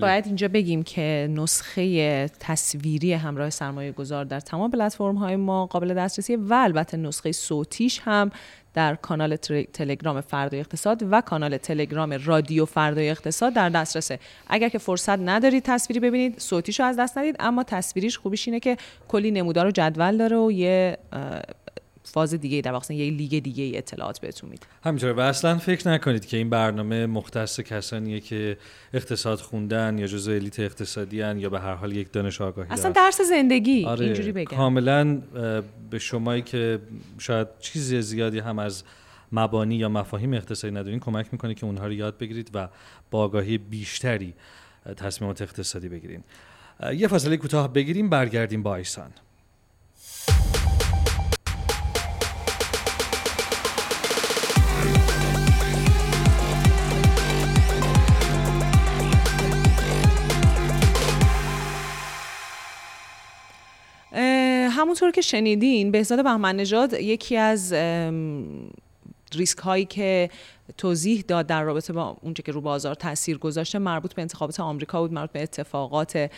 باید اینجا بگیم که نسخه تصویری همراه سرمایه گذار در تمام پلتفرم های ما قابل دسترسی و البته نسخه صوتیش هم در کانال تلگرام فردای اقتصاد و کانال تلگرام رادیو فردای اقتصاد در دسترسه. اگر که فرصت ندارید تصویری ببینید صوتیش رو از دست ندید اما تصویریش خوبیش اینه که کلی نمودار و جدول داره و یه فاز دیگه در واقع یه لیگ دیگه اطلاعات بهتون میده. همینطوره و اصلا فکر نکنید که این برنامه مختص کسانیه که اقتصاد خوندن یا جزو الیت اقتصادی هن یا به هر حال یک دانش آگاهی اصلا. درس زندگی. آره. اینجوری بگم. کاملا به شمایی که شاید چیز زیادی هم از مبانی یا مفاهیم اقتصادی ندارین کمک می‌کنه که اونها رو یاد بگیرید و با آگاهی بیشتری تصمیمات اقتصادی بگیرین. اه، یه فاصله کوتاه بگیریم برگردیم با ایسان. همونطور که شنیدین بهزاد بهمن نژاد یکی از ریسک هایی که توضیح داد در رابطه با اونچه که رو بازار تاثیر گذاشته مربوط به انتخابات آمریکا بود مربوط به اتفاقات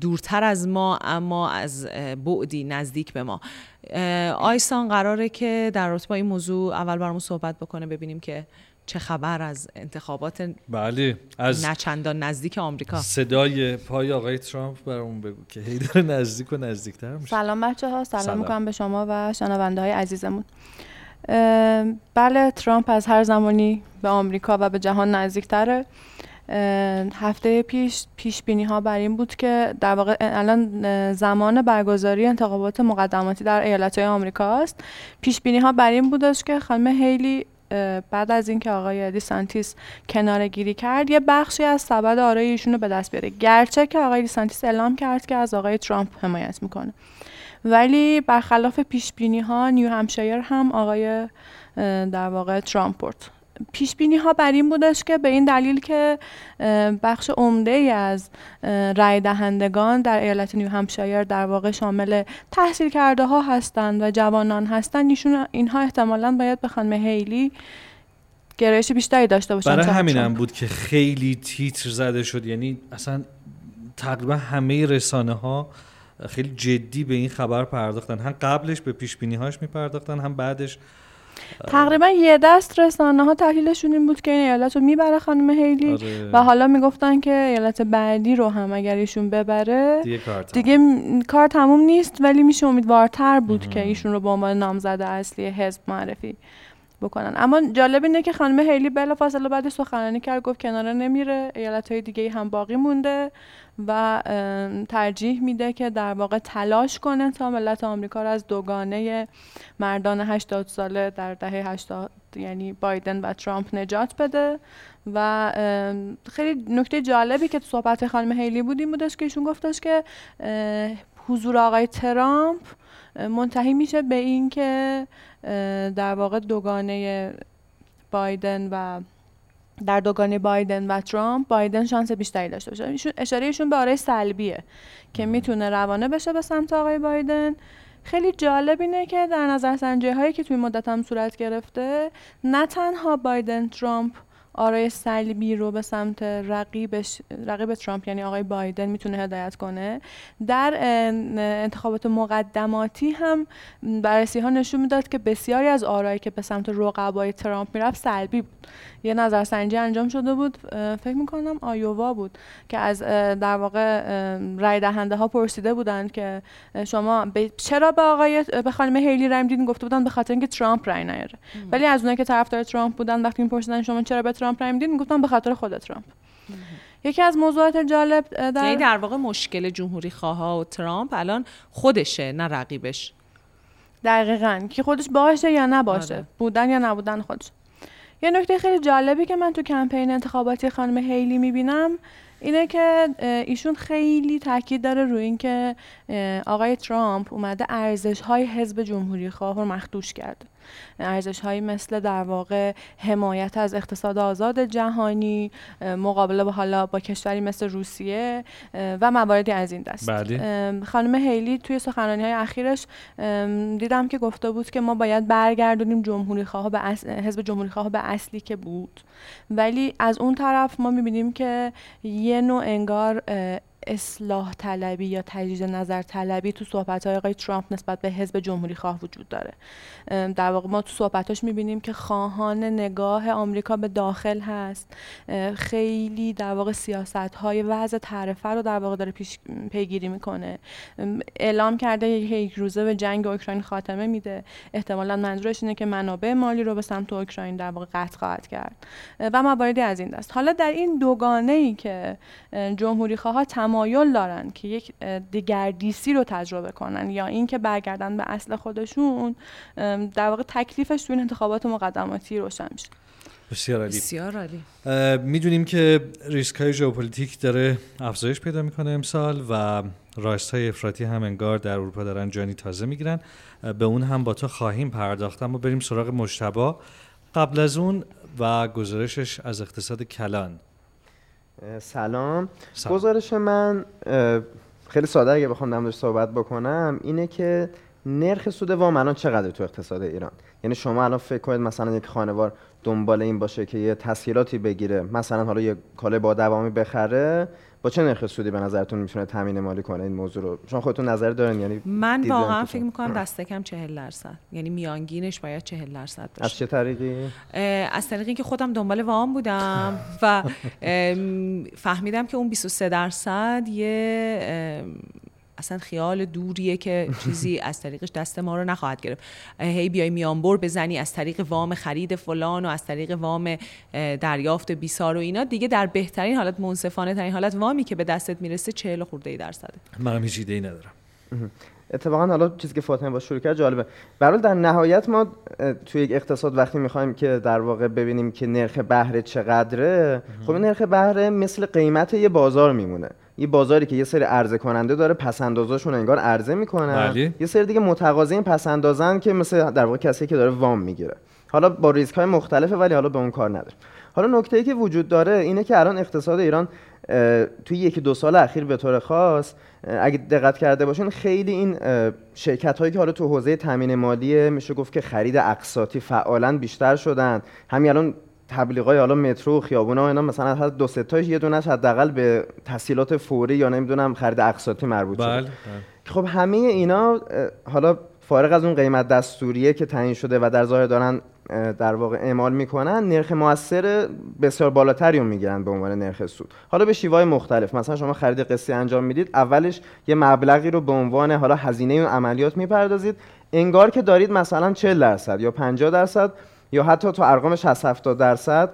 دورتر از ما اما از بعدی نزدیک به ما. آیسان قراره که در رابطه با این موضوع اول برامون صحبت بکنه ببینیم که چه خبر از انتخابات بله از نچندان نزدیک آمریکا؟ صدای پای آقای ترامپ برامون بگو که هی داره نزدیک و نزدیکتر میشه. سلام بچه ها سلام, سلام. می‌کنم به شما و شنونده های عزیزمون بله ترامپ از هر زمانی به آمریکا و به جهان نزدیکتره. هفته پیش پیش بینی ها بر این بود که در واقع الان زمان برگزاری انتخابات مقدماتی در ایالت های آمریکا است. پیش بینی ها بر این بودش که خانم هیلی بعد از اینکه آقای دیسانتیس کناره گیری کرد یه بخشی از سبد آرای ایشون رو به دست بیاره. گرچه که آقای دیسانتیس اعلام کرد که از آقای ترامپ حمایت می‌کنه. ولی برخلاف پیش بینی ها نیو همشایر هم آقای در واقع ترامپ برد. پیش بینی ها بر این بودش که به این دلیل که بخش عمده ای از رای دهندگان در ایالت نیو همشایر در واقع شامل تحصیل کرده ها هستند و جوانان هستند ایشون اینها احتمالاً باید به خانم هیلی گرایش بیشتری داشته باشن برای همینم ترامپ. بود که خیلی تیتر زده شد. یعنی اصلا تقریبا همه رسانه ها خیلی جدی به این خبر پرداختن. هم قبلش به پیش بینی هاش میپرداختن هم بعدش تقریبا یه دست رسانه ها تحلیلشون این بود که این ایالت رو می‌بره خانم هیلی آره. و حالا می‌گفتن که ایالت بعدی رو هم اگر ایشون ببره دیگه کار تمام. دیگه م- کار تموم نیست ولی میشه امیدوارتر بود که ایشون رو به عنوان نامزد اصلی حزب معرفی بکنن. اما جالب اینه که خانم هیلی بلا فاصله بعد سخنرانی کرد گفت کنار نمیره ایالت های دیگه هم باقی مونده. و ترجیح میده که در واقع تلاش کنه تا ملت آمریکا رو از دوگانه مردان 80 ساله در دهه 80 یعنی بایدن و ترامپ نجات بده و خیلی نکته جالبی که تو صحبت خانم هیلی بود این بودش که ایشون گفتش که حضور آقای ترامپ منتهی میشه به اینکه در واقع دوگانه بایدن و در دوگانه بایدن و ترامپ بایدن شانس بیشتری داشته باشه. ایشون اشاره ایشون به آرای سلبیه که می‌تونه روانه بشه به سمت آقای بایدن. خیلی جالب اینه که در نظر سنجی هایی که توی مدت هم صورت گرفته نه تنها بایدن ترامپ آرای سلبی رو به سمت رقیبش رقیب ترامپ یعنی آقای بایدن می‌تونه هدایت کنه. در انتخابات مقدماتی هم بررسی ها نشون می‌داد که بسیاری از آرایی که به سمت رقبای ترامپ می‌رفت سلبی بود. یه نظرسنجی انجام شده بود. فکر می‌کنم آیووا بود که از در واقع رای دهنده ها پرسیده بودند که شما چرا به آقای به خانم هیلی رای میدین؟ گفته بودن به خاطر اینکه ترامپ رای نیاره. ولی از اونایی که طرفدار ترامپ بودن وقتی میپرسیدن شما چرا به ترامپ رای میدین می‌گفتن به خاطر خود ترامپ. یکی از موضوعات جالب در یعنی در واقع مشکل جمهوری خواه و ترامپ الان خودشه نه رقیبش. دقیقا. که خودش باشه یا نباشه آره. بودن یا نبودن خودش. یه نکته خیلی جالبی که من تو کمپین انتخاباتی خانم هیلی می‌بینم اینه که ایشون خیلی تاکید داره روی اینکه آقای ترامپ اومده ارزش های حزب جمهوری خواه رو مخدوش کرده. ارزش هایی مثل در واقع حمایت از اقتصاد آزاد جهانی مقابله با حالا با کشوری مثل روسیه و مواردی از این دست بله. خانم هیلی توی سخنرانی های اخیرش دیدم که گفته بود که ما باید برگردونیم جمهوری خواه به حزب جمهوری خواه به اصلی که بود ولی از اون طرف ما می‌بینیم که یه نوع انگار اصلاح طلبی یا تجدید نظر طلبی تو صحبت های آقای ترامپ نسبت به حزب جمهوری خواه وجود داره. در واقع ما تو صحبتاش می‌بینیم که خواهان نگاه آمریکا به داخل هست. خیلی در واقع سیاست های وضع تعرفه رو در واقع داره پیش پیگیری می‌کنه. اعلام کرده یک روزه به جنگ اوکراین خاتمه میده. احتمالا منظورش اینه که منابع مالی رو به سمت اوکراین در واقع قطع خواهد کرد. و مواردی از این دست. حالا در این دوگانه ای که جمهوری خواه تمایل دارن که یک دگردیسی رو تجربه کنن یا اینکه برگردن به اصل خودشون در واقع تکلیفش تو این انتخابات مقدماتی روشن میشه. بسیار عالی. بسیار عالی. می‌دونیم که ریسک های ژئوپلیتیک داره افزایش پیدا می‌کنه امسال و راست های افراطی هم انگار در اروپا دارن جانی تازه می‌گیرن. به اون هم با تو خواهیم پرداخت. اما بریم سراغ مجتبی. قبل از اون و گزارشش از اقتصاد کلان. سلام. گزارش من خیلی ساده اگه بخوام نمودش صحبت بکنم اینه که نرخ سود وام الان چقدر تو اقتصاد ایران یعنی شما الان فکر کنید مثلا یک خانوار دنبال این باشه که یه تسهیلاتی بگیره مثلا حالا یه کاله با دوامی بخره با چه نرخ سودی به نظرتون می‌تونه تامین مالی کنه این موضوع رو؟ شما خودتون نظر دارین یعنی من واقعا فکر می‌کنم دست کم 40 درصد. یعنی میانگینش باید 40 درصد باشه. از چه طریقی؟ از طریقی اینکه خودم دنبال وام بودم و فهمیدم که اون 23 درصد یه اصلا خیال دوریه که چیزی از طریقش دست ما رو نخواهد گرفت. هی بیای میانبر بزنی از طریق وام خرید فلان و از طریق وام دریافت بیسار و اینا. دیگه در بهترین حالت منصفانه ترین حالت وامی که به دستت می‌رسه 40 خورده ای درصده. من هیچ ایده ای ندارم اتفاقا حالا چیزی که فاطمه با شروع کرد جالبه. برای در نهایت ما توی یک اقتصاد وقتی می‌خوایم که در واقع ببینیم که نرخ بهره چقدره خب نرخ بهره مثل قیمت یه بازار میمونه. یه بازاری که یه سری عرضه کننده داره پس اندازاشون انگار عرضه می‌کنن. بله. یه سری دیگه متقاضی پس اندازن که مثل در واقع کسی که داره وام می‌گیره. حالا با ریسک های مختلفه ولی حالا به اون کار نداره حالا نکته ای که وجود داره اینه که الان اقتصاد ایران توی یکی دو سال اخیر به طور خاص اگه دقت کرده باشین خیلی این شرکت هایی که حالا تو حوزه تامین مالی میشه گفت که خرید اقساطی فعالا بیشتر شدن. همین الان تبلیغای حالا مترو و خیابونا و اینا مثلا از دو سه تاش یه دونش حداقل به تسهیلات فوری یا نمی‌دونم خرید اقساطی مربوط بله، بله. خب همه اینا حالا فارغ از اون قیمت دستوریه که تعیین شده و در ظاهر دارن در واقع اعمال می‌کنن نرخ موثر بسیار بالاتری رو می‌گیرن به عنوان نرخ سود. حالا به شیوه مختلف مثلا شما خرید قسطی انجام می‌دید اولش یه مبلغی رو به عنوان حالا هزینه اون عملیات می‌پردازید. انگار که دارید مثلا 40 درصد یا 50 درصد یا حتی تو ارقام 60 70 درصد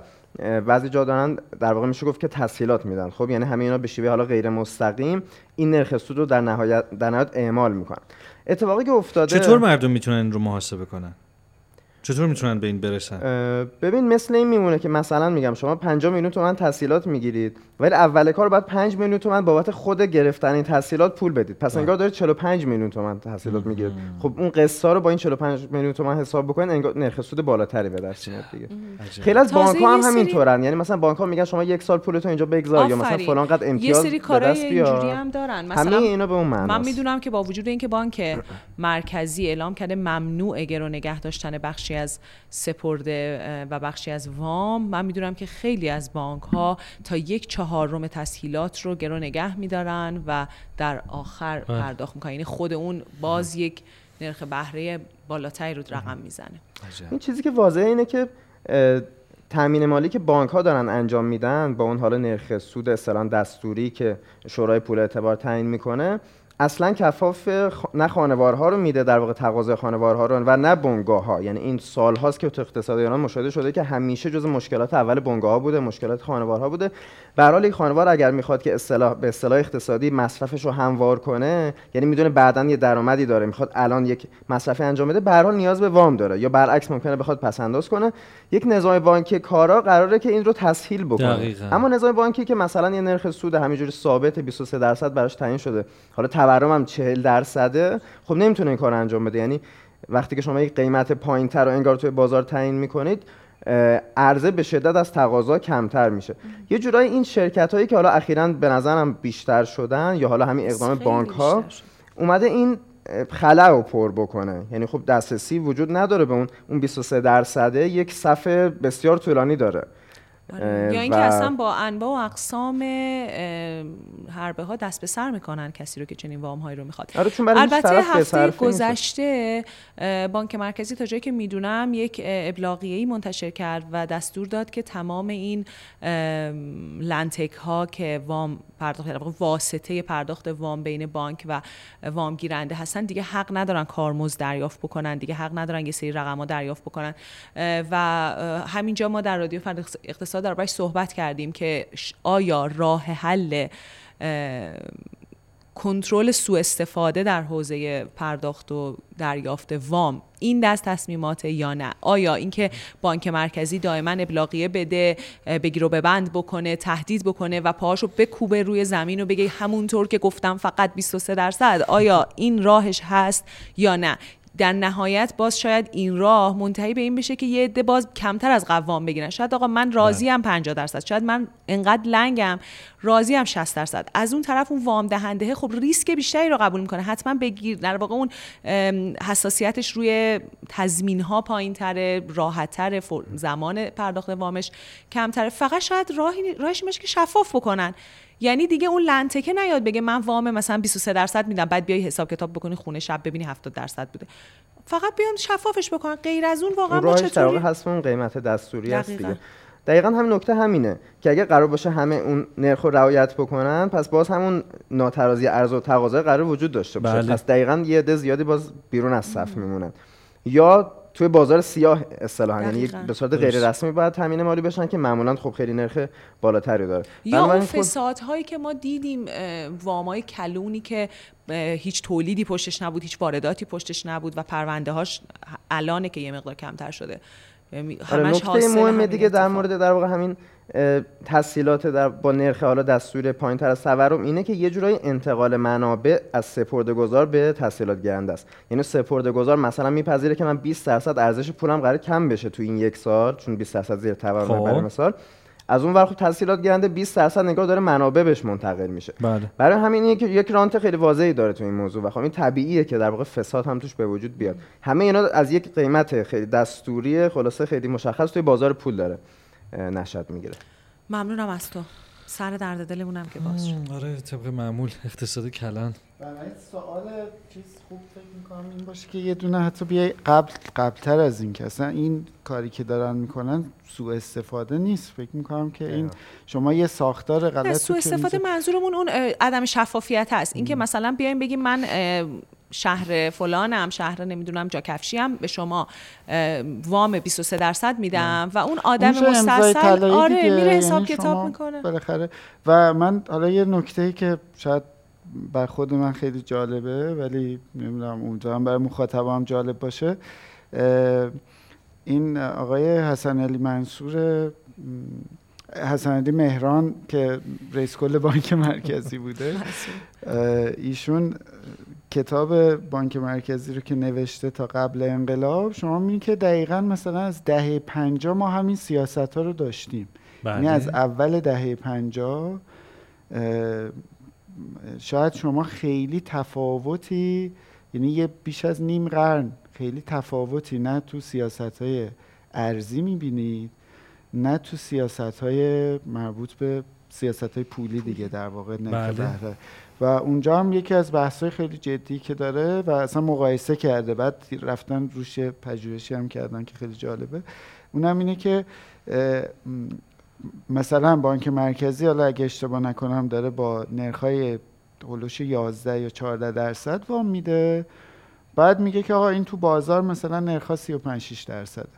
بعضی جا دارن در واقع میشه گفت که تسهیلات میدن. خب یعنی همه اینا به شیوه حالا غیر مستقیم این نرخ سود رو در نهایت در نهایت اعمال می‌کنن. اتفاقی که افتاده چطور مردم می‌تونن این رو محاسبه کنن؟ چطور می‌تونن به این برسن؟ ببین مثل این میمونه که مثلا میگم شما 5 میلیون تومن تحصیلات می‌گیرید ولی اول کار باید 5 میلیون تومن بابت خود گرفتن این تحصیلات پول بدید. پس انگار دارید 45 میلیون تومن تحصیلات می‌گیرید. خب اون قسطا رو با این 45 میلیون تومن حساب بکنید انگار نرخ سود بالاتری به دست میاد دیگه. خیلی از بانک ها هم همینطورن یعنی مثلا بانک ها میگن شما یک سال پولتون اینجا بگذار یا مثلا فلان قد امتیاز یه سری کارهای اینجوری هم دارن. مثلا همه اینا به اون معنی من می‌دونم که با وجود اینکه بانک مرکزی اعلام کرده ممنوع گرو نگه داشتن بخشی از سپرده و بخشی از وام. من می‌دونم که خیلی از بانک ها تا یک چهارم تسهیلات رو گرو نگه میدارن و در آخر بله. پرداخت می‌کنن. یعنی خود اون باز یک نرخ بهره بالاتری رو رقم می‌زنه. این چیزی که واضحه اینه که تامین مالی که بانک ها دارن انجام میدن با اون حالا نرخ سود اصلا دستوری که شورای پول اعتبار تعیین می‌کنه اصلا کفاف نه خانوارها رو میده در واقع تقاضای خانوارها رو و نه بنگاه ها یعنی این سال هاست که تو اقتصاد ایران مشاهده شده که همیشه جز مشکلات اول بنگاه ها بوده مشکلات خانوارها بوده. به حال خانوار اگر می‌خواد که اصطلاح به اصطلاح اقتصادی مصرفش رو هموار کنه یعنی می‌دونه بعدا یه درآمدی داره می‌خواد الان یک مصرفی انجام بده به حال نیاز به وام داره یا برعکس ممکنه بخواد پس انداز کنه. یک نظام بانکی کارا قراره که این رو تسهیل بکنه. دقیقا. اما نظام بانکی که مثلا یه نرخ سود همینجوری ثابت 23 درصد براش تعیین شده. حالا تورم هم 40 درصده. خب نمی‌تونه این کار انجام بده. یعنی وقتی که شما یک قیمت پایینتر رو انگار توی بازار تعیین می‌کنید عرضه به شدت از تقاضا کمتر میشه. یه جورایی این شرکت هایی که حالا اخیرا به نظرم بیشتر شدن یا حالا همین اقدام بانک ها اومده این خلع رو پر بکنه. یعنی خب دسترسی وجود نداره به اون اون 23 درصده. یک صفحه بسیار طولانی داره. آره. یا اینکه اصلا با انواع و اقسام حربه ها دست به سر می‌کنن کسی رو که چنین وام هایی رو می‌خواد. آره البته هفته گذشته بانک مرکزی تا جایی که می‌دونم یک ابلاغیه‌ای منتشر کرد و دستور داد که تمام این لنتک ها که وام پرداخت واسطه پرداخت وام بین بانک و وام گیرنده هستن دیگه حق ندارن کارمزد دریافت بکنن دیگه حق ندارن یه سری رقم دریافت بکنن. و همینجا ما در رادیو فرد اقتصاد دربارش صحبت کردیم که آیا راه حل کنترل سوء استفاده در حوزه پرداخت و دریافت وام این دست تصمیمات یا نه؟ آیا اینکه بانک مرکزی دائما ابلاغیه بده بگیر و ببند بکنه تهدید بکنه و پاهاشو بکوبه روی زمین و بگه همونطور که گفتم فقط 23 درصد؟ آیا این راهش هست یا نه؟ در نهایت باز شاید این راه منتهی به این بشه که یه عده باز کمتر از قوام بگیرن. شاید آقا من راضی ام 50 درصد. شاید من انقدر لنگم راضی ام 60 درصد. از اون طرف اون وام دهنده خب ریسک بیشتری رو قبول می‌کنه. حتما بگیر در واقع اون حساسیتش روی تضمین ها پایینتره راحتتر زمان پرداخت وامش کمتره. فقط شاید راهی راهش میشه که شفاف بکنن. یعنی دیگه اون لنتکه نیاد بگه من وام مثلا 23 درصد میدم بعد بیای حساب کتاب بکنی خونه شب ببینی 70 درصد بوده. فقط بیان شفافش بکنن غیر از اون واقعا ما چطوری؟ هست اون قیمت دستوری هست دیگه. دقیقا. همین نکته همینه که اگه قرار باشه همه اون نرخ رو رعایت بکنن پس باز همون ناترازی ارز و تقاضا قرار وجود داشته باشه. بله. پس دقیقا یه عده زیادی باز بیرون از صف میمونن. یا توی بازار سیاه اصطلاحا یعنی به صورت غیر رسمی باید تامین مالی بشن که معمولا خب خیلی نرخ بالاتری داره. یا اون فسادهایی که ما دیدیم وامای کلونی که هیچ تولیدی پشتش نبود هیچ وارداتی پشتش نبود و پرونده هاش الانه که یه مقدار کمتر شده. آره نکته مهم دیگه در مورد در واقع همین تسهیلات در با نرخ حالا دستور پایین تر از تورم اینه که یه جورایی انتقال منابع از سپرده گذار به تسهیلات گرنده است. یعنی سپرده گذار مثلا میپذیره که من 20 درصد ارزش پولم قرار کم بشه تو این یک سال چون 20 درصد زیر تورم خب. برای مثال. از اون ور خب تسهیلات گرنده 20 درصد نگاه داره منابع بهش منتقل میشه. بله. برای همین که یک رانت خیلی واضحی داره تو این موضوع و خب این طبیعیه که در واقع فساد هم توش به وجود بیاد. همه اینا از یک قیمت خیلی دستوری خلاصه خیلی مشخص توی بازار پول داره. نشد می‌گیره. ممنونم از تو. سر درد دلمونم که باز شد. آره طبق معمول اقتصاد کلان. برای سوال چیز خوب فکر می‌کنم این باشه که یه دونه حتی بیای قبل قبلتر از این که اصلا این کاری که دارن می‌کنن سوء استفاده نیست. فکر می‌کنم که این شما یه ساختار غلط سوء استفاده منظورمون اون عدم شفافیت هست. اینکه مثلا بیایم بگیم من شهر فلانم شهر نمی‌دونم جاکفشی هم به شما وام 23 درصد میدم و اون آدم مستصل آره میره حساب یعنی کتاب می‌کنه. بالاخره. و من حالا یه نکته ای که شاید بر خود من خیلی جالبه ولی نمی‌دونم اونجا هم برای مخاطبم جالب باشه این آقای حسن علی منصور حسن علی مهران که رئیس کل بانک مرکزی بوده ایشون کتاب بانک مرکزی رو که نوشته تا قبل انقلاب شما می‌بینید که دقیقا مثلا از دهه پنجا ما همین سیاست ها رو داشتیم یعنی از بله. اول دهه پنجا شاید شما خیلی تفاوتی یعنی یه بیش از نیم قرن خیلی تفاوتی نه تو سیاست های ارزی می‌بینید نه تو سیاست های مربوط به سیاست های پولی دیگه در واقع بله. و اونجا هم یکی از بحث های خیلی جدی که داره و اصلا مقایسه کرده. بعد رفتن روش پژوهشی هم کردن که خیلی جالبه. اونم اینه که مثلا بانک مرکزی حالا اگه اشتباه نکنم داره با نرخ‌های هولوش 11 یا 14 درصد وام میده. بعد میگه که آقا این تو بازار مثلا نرخ 35 6 درصده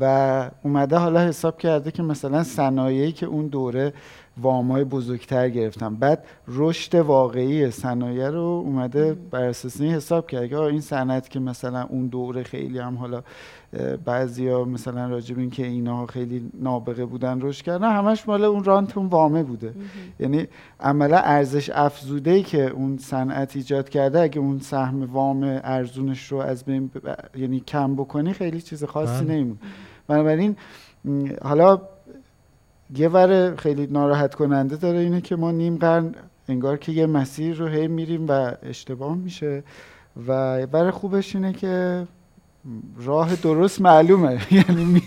و اومده حالا حساب کرده که مثلا صنایعی که اون دوره وامای بزرگتر گرفتن بعد رشد واقعی صنایع رو اومده بر اساس این حساب کرده که این صنعت که مثلا اون دوره خیلی هم حالا بعضیا مثلا راجب این که اینا خیلی نابغه بودن رشد کردن همش مال اون رانت اون وامه بوده. یعنی عملا ارزش افزوده ای که اون صنعت ایجاد کرده اگه اون سهم وام ارزونش رو از بین یعنی کم بکنی خیلی چیز خاصی بله. نمیمونه. بنابراین حالا یه ور خیلی ناراحت کننده داره اینه که ما نیم قرن انگار که یه مسیر رو هی میریم و اشتباه میشه. و بر خوبش اینه که راه درست معلومه. یعنی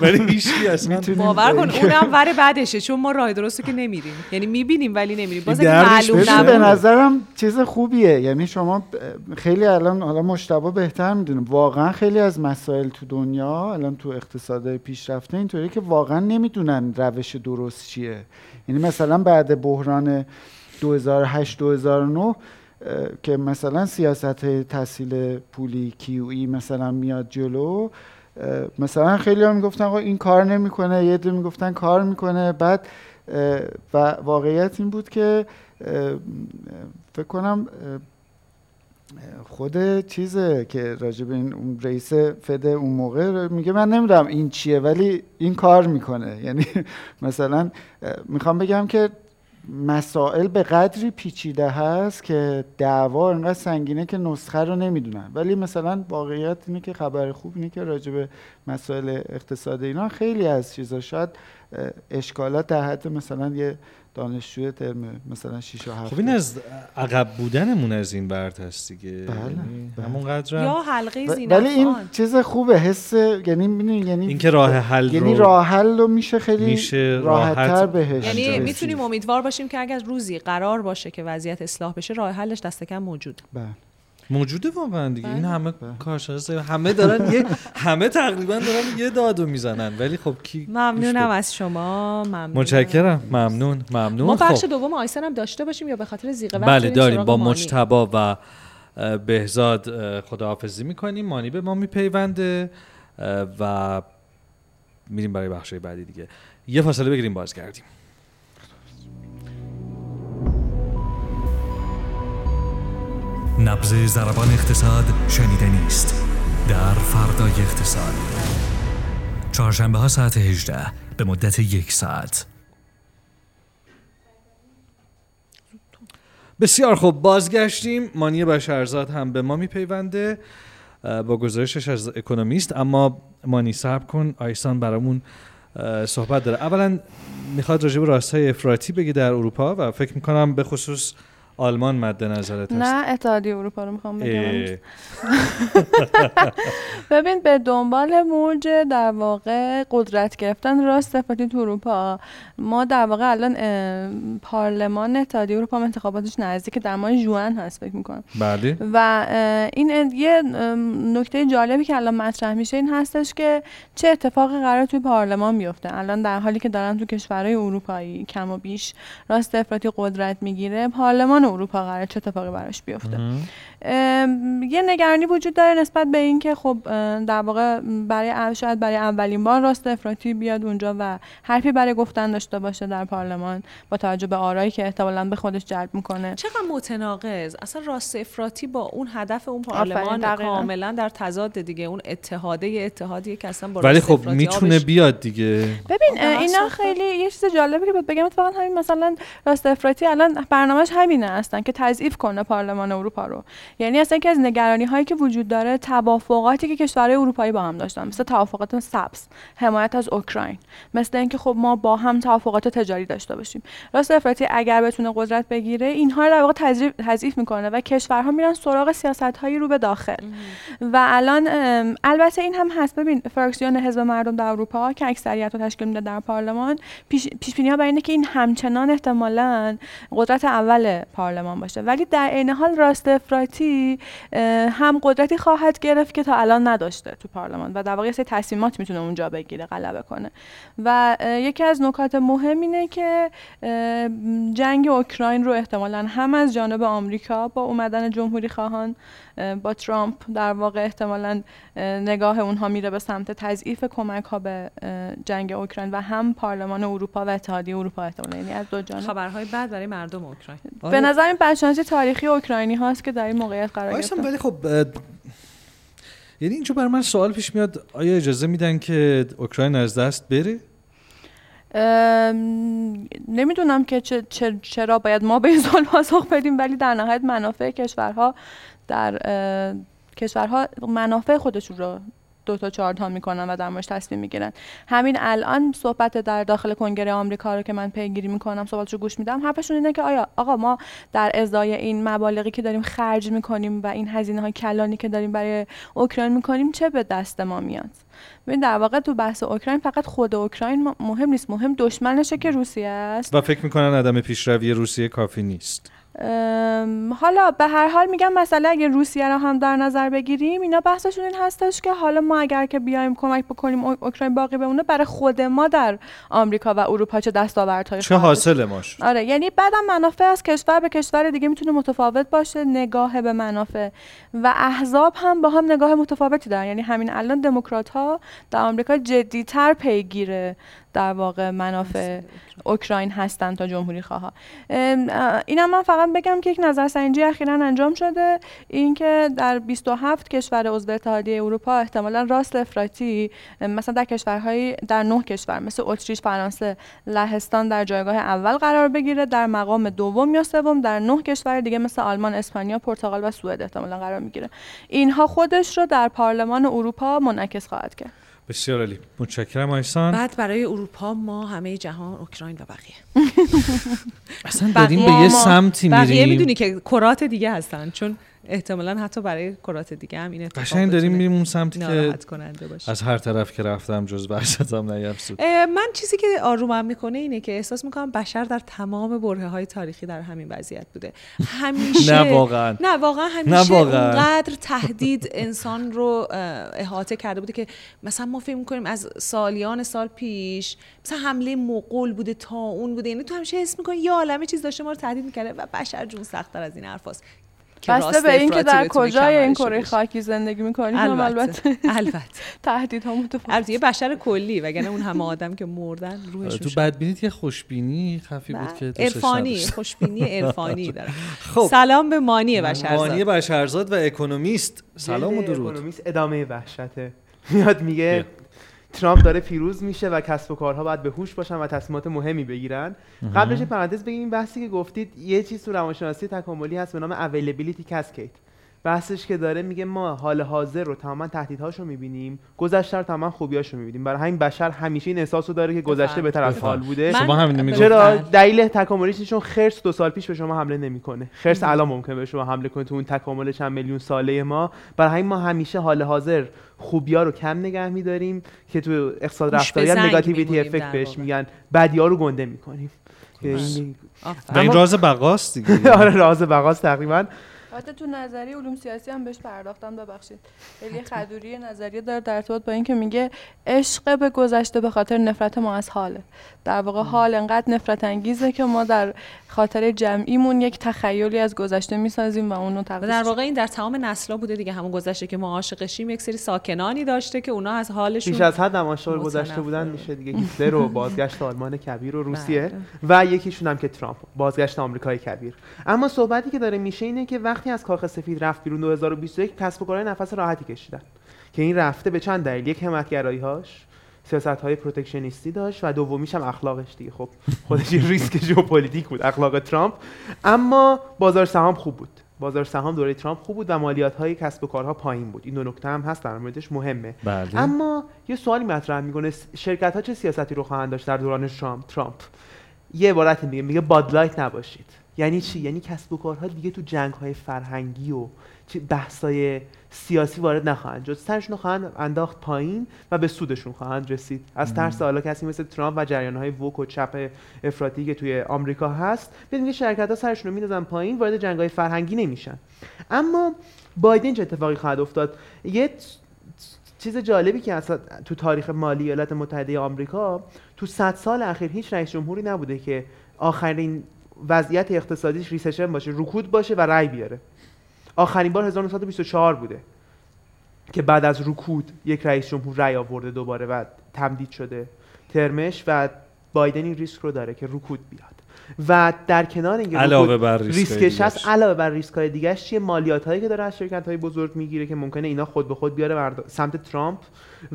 ولی هیچ اصلا باور کن اونم ور بعدشه چون ما راه درست که نمیریم. یعنی می‌بینیم ولی نمیریم. باز معلوم نبود. به نظرم چیز خوبیه. یعنی شما خیلی الان حالا مشتبه بهتر می‌دونیم واقعا خیلی از مسائل تو دنیا الان تو اقتصاد پیشرفته اینطوری که واقعا نمی‌دونن روش درست چیه. یعنی مثلا بعد بحران 2008 2009 که مثلا سیاست تحصیل پولی کیوی مثلا میاد جلو مثلا خیلی هم می‌گفتن آقا این کار نمی‌کنه یه دو می‌گفتن کار می‌کنه. بعد و واقعیت این بود که فکر کنم خود چیزه که راجب این رئیس فد اون موقع میگه من نمی‌دونم این چیه ولی این کار می‌کنه. یعنی مثلا می‌خوام بگم که مسائل به قدری پیچیده هست که دعوا انقدر سنگینه که نسخه رو نمی‌دونن. ولی مثلا واقعیت اینه که خبر خوب اینه که راجع به مسائل اقتصاد اینا خیلی از چیزا شاید اشکالات در حد مثلا یه دانشجوی ترم مثلا 6 و 7 خب این از عقب بودنمون از این برد هست دیگه. بله, یعنی بله. همون قدر یا حلقه ولی این چیز خوبه حس یعنی یعنی اینکه راه حل یعنی راه حل رو میشه خیلی میشه راحت بهش یعنی می‌تونیم امیدوار باشیم که اگر روزی قرار باشه که وضعیت اصلاح بشه راه حلش دست کم موجود. بله. موجوده واقعا دیگه. این بله. همه بله. کارشناس همه دارن یه همه تقریبا دارن یه دادو می‌زنن. ولی خب کی ممنونم از شما. ممنون متشکرم. ممنون. ممنون. ما بخش خب. دوم آیسن هم داشته باشیم یا به خاطر زیقه وقت بله داریم. با مجتبا و بهزاد خداحافظی می‌کنیم. مانی به ما میپیونده و میریم برای بخش بعدی دیگه. یه فاصله بگیریم بازگردیم. نبز زربان اقتصاد شنیده نیست. در فردای اقتصاد. چهارشنبه ها ساعت 18 به مدت یک ساعت. بسیار خوب بازگشتیم. مانی بشرزاد هم به ما میپیونده با گزارشش از اکونومیست. اما مانی صبر کن آیسان برامون صحبت داره. اولا می‌خواد راجع به راستای افراطی بگی در اروپا و فکر می‌کنم به خصوص آلمان مد نظرت هست. نه اتحادیه اروپا رو می‌خوام بگم. ببین به دنبال موج در واقع قدرت گرفتن راست افراطی تو اروپا. ما در واقع الان پارلمان اتحادیه اروپا انتخاباتش نزدیک در ماه جوان هست فکر می‌کنم. بله. و این یه نکته جالبی که الان مطرح میشه این هستش که چه اتفاقی قرار توی پارلمان بیفته. الان در حالی که دارن تو کشورهای اروپایی کم و بیش راست افراطی قدرت می‌گیره پارلمان اروپا قرار چه اتفاقی براش بیفته. یه نگرانی وجود داره نسبت به اینکه خب در واقع برای شاید برای اولین بار راست افراطی بیاد اونجا و حرفی برای گفتن داشته باشه در پارلمان با توجه به آرایی که احتمالاً به خودش جلب می‌کنه چقدر متناقض اصلا راست افراطی با اون هدف اون پارلمان. کاملا در تضاد دیگه اون اتحاده اتحادیه که اصلا با ولی راست خب می‌تونه آبش- بیاد دیگه ببین اینا. خیلی یه چیز جالبی که بگم اتفاقا همین مثلا راست افراطی الان برنامهش همینه هستن که تضعیف کنه پارلمان اروپا رو یعنی اصلا یکی از نگرانی هایی که وجود داره توافقاتی که کشورهای اروپایی با هم داشتن مثل توافقات سبز حمایت از اوکراین مثل اینکه خب ما با هم توافقات تجاری داشته باشیم. راست افراطی اگر بتونه قدرت بگیره اینها رو در واقع تضعیف- می‌کنه و کشورها میرن سراغ سیاست هایی رو به داخل. و الان البته این هم هست. ببین فراکسیون حزب مردم در اروپا که اکثریت رو تشکیل میده در پارلمان پیش بینی ها بر اینه که این همچنان احتمالا قدرت اول پارلمان باشه. ولی در عین حال راست افراطی هم قدرتی خواهد گرفت که تا الان نداشته تو پارلمان و در واقع سری تصمیمات می‌تونه اونجا بگیره غلبه کنه. و یکی از نکات مهم اینه که جنگ اوکراین رو احتمالا هم از جانب آمریکا با اومدن جمهوری خواهان اه، با ترامپ در واقع احتمالا اه، نگاه اونها میره به سمت تضعیف کمک ها به جنگ اوکراین و هم پارلمان اروپا و اتحادیه اروپا احتمالا. یعنی از دو جانب. خبرهای بد برای مردم اوکراین. به نظر این بدشانسی تاریخی اوکراینی هاست که در این موقعیت قرار گرفتن. ولی خب یعنی اینجا بر من سوال پیش میاد آیا اجازه میدن که اوکراین از دست بره؟ نمی‌دونم که چرا باید ما به این سوال پاسخ بدیم ولی در نهایت منافع کشورها در کشورها منافع خودشون رو دو تا چهار تا می‌کنن و در موردش تصمیم می‌گیرن. همین الان صحبت در داخل کنگره آمریکا رو که من پیگیری می‌کنم صحبتشو گوش میدم حرفشون اینه که آیا آقا ما در ازای این مبالغی که داریم خرج می‌کنیم و این هزینه های کلانی که داریم برای اوکراین می‌کنیم چه به دست ما میاد؟ ببین در واقع تو بحث اوکراین فقط خود اوکراین مهم نیست. مهم دشمنشه که روسیه است. و فکر می‌کنن عدم پیشروی روسیه کافی نیست. حالا به هر حال میگم مثلا اگه روسیه رو هم در نظر بگیریم اینا بحثشون این هستش که حالا ما اگر که بیایم کمک بکنیم او- اوکراین باقی بمونه برای خود ما در آمریکا و اروپا چه دستاوردهایی چه؟ حاصل ما شد آره یعنی بعدم منافع از کشور به کشور دیگه می‌تونه متفاوت باشه نگاه به منافع. و احزاب هم با هم نگاه متفاوتی دارن. یعنی همین الان دموکرات ها در آمریکا جدیتر پیگیر در واقع منافع اوکراین هستن تا جمهوری خواه اینم من فقط بگم که یک نظرسنجی اخیرا انجام شده. اینکه در 27 کشور عضو اتحادیه اروپا احتمالا راست افراطی مثلا در کشورهای در نه کشور مثل اتریش فرانسه لهستان در جایگاه اول قرار بگیره. در مقام دوم یا سوم در نه کشور دیگه مثل آلمان اسپانیا پرتغال و سوئد احتمالا قرار می‌گیره. اینها خودش رو در پارلمان اروپا منعکس خواهد کرد. بسیار عالی. متشکرم آیسان. بعد برای اروپا ما همه جهان اوکراین و بقیه. اصلا داریم به یه سمتی بقیه می‌دونی میریم که کرات دیگه هستن چون احتمالا حتی برای کرات دیگه هم این اتفاق قشنگ داریم میریم اون سمتی که کننده باشه. از هر طرف که رفتم جز نیفسود اه، من چیزی که آرومم می‌کنه اینه که احساس می‌کنم بشر در تمام بره های تاریخی در همین وضعیت بوده. همیشه نه واقعا. نه واقعا همیشه. اونقدر تهدید انسان رو احاطه کرده بوده که مثلا ما فکر می‌کنیم از سالیان سال پیش مثلا حمله مغول بوده تا اون بوده. یعنی تو همیشه حس می‌کنی یه عالمه چیز داشته ما رو تهدید می‌کرده و بشر جون سختتر از این حرفاست که بسته به اینکه در کجای این کره. خاکی زندگی می‌کنیم هم البته البته تهدید ها متفاوت یه بشر کلی وگرنه اون همه آدم که مردن روحشون تو بدبینیت یه خوشبینی خفی بود که دوستش عرفانی. خوشبینی عرفانی داره. خب. سلام به مانی بشر مانی بشرزاد و اکونومیست. سلام و درود. اکونومیست ادامه وحشته. میاد میگه ترامپ داره پیروز میشه و کسب و کارها باید به هوش باشن و تصمیمات مهمی بگیرن. قبلش پرانتز بگیم این بحثی که گفتید یه چیز تو روانشناسی تکاملی هست به نام availability cascade. بحثش که داره میگه ما حال حاضر رو تماما تهدیدهاش رو می‌بینیم گذشته رو تماما خوبیاش رو می‌بینیم برای همین بشر همیشه این احساس رو داره که گذشته. بهتر از. حال بوده شما همین چرا بله. دلیل تکاملیش چون خرس دو سال پیش به شما حمله نمی‌کنه خرس الان ممکنه به شما حمله کنه تو اون تکامل چند میلیون ساله ما برای همین ما همیشه حال حاضر خوبیا رو کم نگه میداریم که تو اقتصاد رفتاری هم نگاتیویتی افکت بهش. میگن بدیا رو گنده می‌کنیم درست. آفرین. و این راز بقاست دیگه آره راز بقاست تقریبا البته تو نظریه علوم سیاسی هم بهش پرداختن ببخشید. خیلی خدوری نظریه داره در ارتباط با اینکه میگه عشق به گذشته به خاطر نفرت ما از حاله. در واقع حال انقدر نفرت انگیزه که ما در خاطر جمعیمون یک تخیلی از گذشته می‌سازیم و اونو و تقدیس در واقع این در تمام نسلا بوده دیگه. همون گذشته که ما عاشقشیم یک سری ساکنانی داشته که اونا از حالشون بیش از حد هم عاشق گذشته. بودن میشه دیگه. هیتلر و بازگشت آلمان کبیر و روسیه و یکیشون هم که ترامپ. بازگشت آمریکای کبیر. اما صحبتی که داره میشه اینه که وقتی از کاخ سفید رفت بیرون 2021 کسب و کارهای نفس راحتی کشیدن. که این رفته به چند دلیل. یک حمایتگرایی هاش سیاست های protectionist ی داشت و دومیش هم اخلاقش دیگه. خب خودش یه ریسک ژئوپلیتیک بود اخلاق ترامپ. اما بازار سهام خوب بود. بازار سهام دوره ترامپ خوب بود و مالیات های کسب و کارها پایین بود. این دو نکته هم هست در موردش مهمه. بله. اما یه سوالی مطرح می‌کنه. شرکت ها چه سیاستی رو خواهند داشت در دوران ترامپ؟ ترامپ یه عبارت میگه میگه بادلایت نباشید. یعنی چی؟ یعنی کسب و کارها دیگه تو جنگ های فرهنگی و چه بحثای سیاسی وارد نخواهند شد. سرشون خواهند انداخت پایین و به سودشون خواهند رسید. از ترس حالا کسی مثل ترامپ و جریان های ووک و چپ افراطی که توی آمریکا هست بدون که شرکت ها سرشون رو میندازن پایین وارد جنگ های فرهنگی نمیشن. اما بایدن چه اتفاقی خواهد افتاد؟ یه چیز جالبی که اصلا تو تاریخ مالی ایالات متحده آمریکا تو 100 سال اخیر هیچ رئیس جمهوری نبوده که آخرین وضعیت اقتصادیش ریسشن باشه رکود باشه و رأی بیاره. آخرین بار 1924 بوده که بعد از رکود یک رئیس جمهور رأی آورده دوباره و تمدید شده. ترمش و بایدن این ریسک رو داره که رکود بیاد. و در کنار اینکه علاوه بر ریسکش. هست علاوه بر ریسک های دیگه چیه مالیات هایی که داره از شرکت های بزرگ می‌گیره که ممکنه اینا خود به خود بیاره بر سمت ترامپ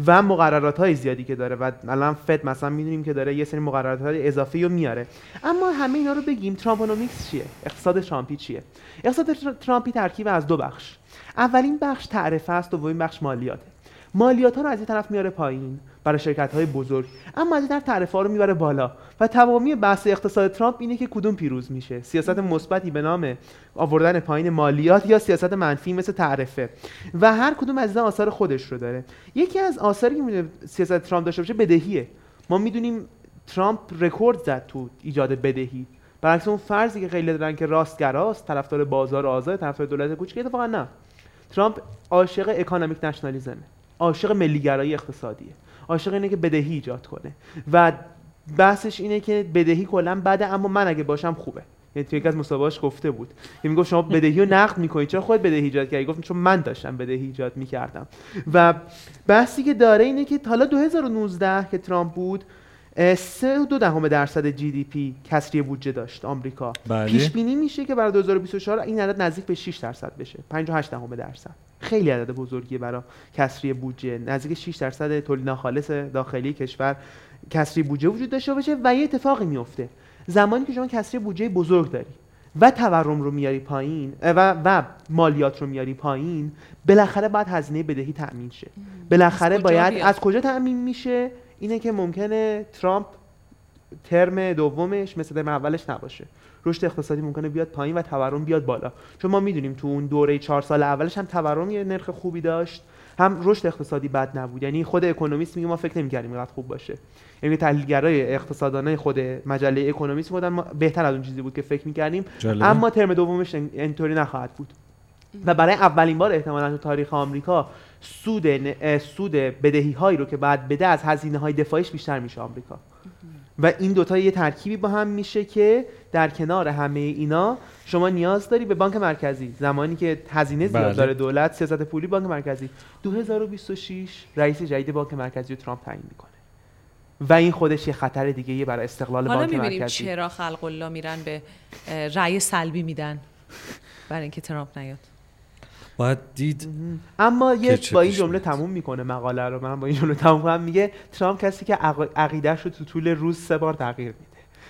و مقررات های زیادی که داره. و الان فد مثلا می‌دونیم که داره یه سری مقررات های اضافی رو میاره. اما همه اینا رو بگیم Trumponomics چیه؟ اقتصاد ترامپی چیه؟ اقتصاد تر- ترامپی ترکیب از دو بخش. اولین بخش تعرفه است دومین بخش مالیاته. مالیات ها رو از یه طرف میاره پایین. برای شرکت های بزرگ. اما از طرف تعرفه ها رو می‌بره بالا. و تمامی بحث اقتصاد ترامپ اینه که کدوم پیروز میشه؟ سیاست مثبتی به نام آوردن پایین مالیات یا سیاست منفی مثل تعرفه؟ و هر کدوم از اینا آثار خودش رو داره. یکی از آثاری که می‌تونه سیاست ترامپ داشته باشه بدهیه. ما می‌دونیم ترامپ رکورد زد تو ایجاد بدهی. برعکس اون فرضی که خیلی دارن که راستگراست طرفدار بازار آزاد طرفدار دولت کوچیک اتفاقا نه. ترامپ عاشق economic nationalism ه عاشق ملیگرایی اقتصادیه. عاشق اینه که بدهی ایجاد کنه. و بحثش اینه که بدهی کلا بده اما من اگه باشم خوبه. یعنی توی یکی از مسابقاش گفته بود. که می‌گفت شما بدهی رو نقد می‌کنید چرا خود بدهی ایجاد کردی؟ گفت چون من داشتم بدهی ایجاد می‌کردم. و بحثی که داره اینه که حالا 2019 که ترامپ بود سه و دو دهم درصد جی دی پی کسری بودجه داشت آمریکا. بله. پیش بینی میشه که برای 2024 این عدد نزدیک به 6 درصد بشه. 58 دهم درصد. خیلی عدد بزرگیه برای کسری بودجه. نزدیک 6 درصد تولید ناخالص داخلی کشور کسری بودجه وجود داشته باشه و یه اتفاقی میفته. زمانی که شما کسری بودجه بزرگ داری و تورم رو میاری پایین و و مالیات رو میاری پایین بالاخره باید هزینه بدهی تأمین شه. بالاخره باید بیاد؟ از کجا تأمین میشه؟ اینه که ممکنه ترامپ ترم دومش مثل ترم اولش نباشه. رشد اقتصادی ممکنه بیاد پایین و تورم بیاد بالا. چون ما می‌دونیم تو اون دوره چهار سال اولش هم تورم یه نرخ خوبی داشت هم رشد اقتصادی بد نبود. یعنی خود اکونومیست میگه ما فکر نمی‌کردیم اینقدر خوب باشه. یعنی تحلیلگرای اقتصاددانای خود مجله اکونومیست می‌گفتن ما بهتر از اون چیزی بود که فکر می‌کردیم. اما ترم دومش این- اینطوری نخواهد بود. و برای اولین بار احتمالا تو تاریخ آمریکا سود سود بدهی هایی رو که بعد بده از هزینه های دفاعیش بیشتر میشه آمریکا. و این دوتا یه ترکیبی با هم میشه که در کنار همه اینا شما نیاز داری به بانک مرکزی. زمانی که هزینه زیاد بله. داره دولت سیاست پولی بانک مرکزی. 2026 رئیس جدید بانک مرکزی رو ترامپ تعیین می‌کنه. و این خودش یه خطر دیگه یه برای استقلال حالا بانک می‌بینیم مرکزی. چرا خلق الله میرن به رأی سلبی میدن برای اینکه ترامپ نیاد. باید دید اما یه با این جمله. تموم می‌کنه مقاله رو. من با این جمله تموم کنم میگه ترامپ کسی که عق- عقیده‌ش رو تو طول روز سه بار تغییر میده.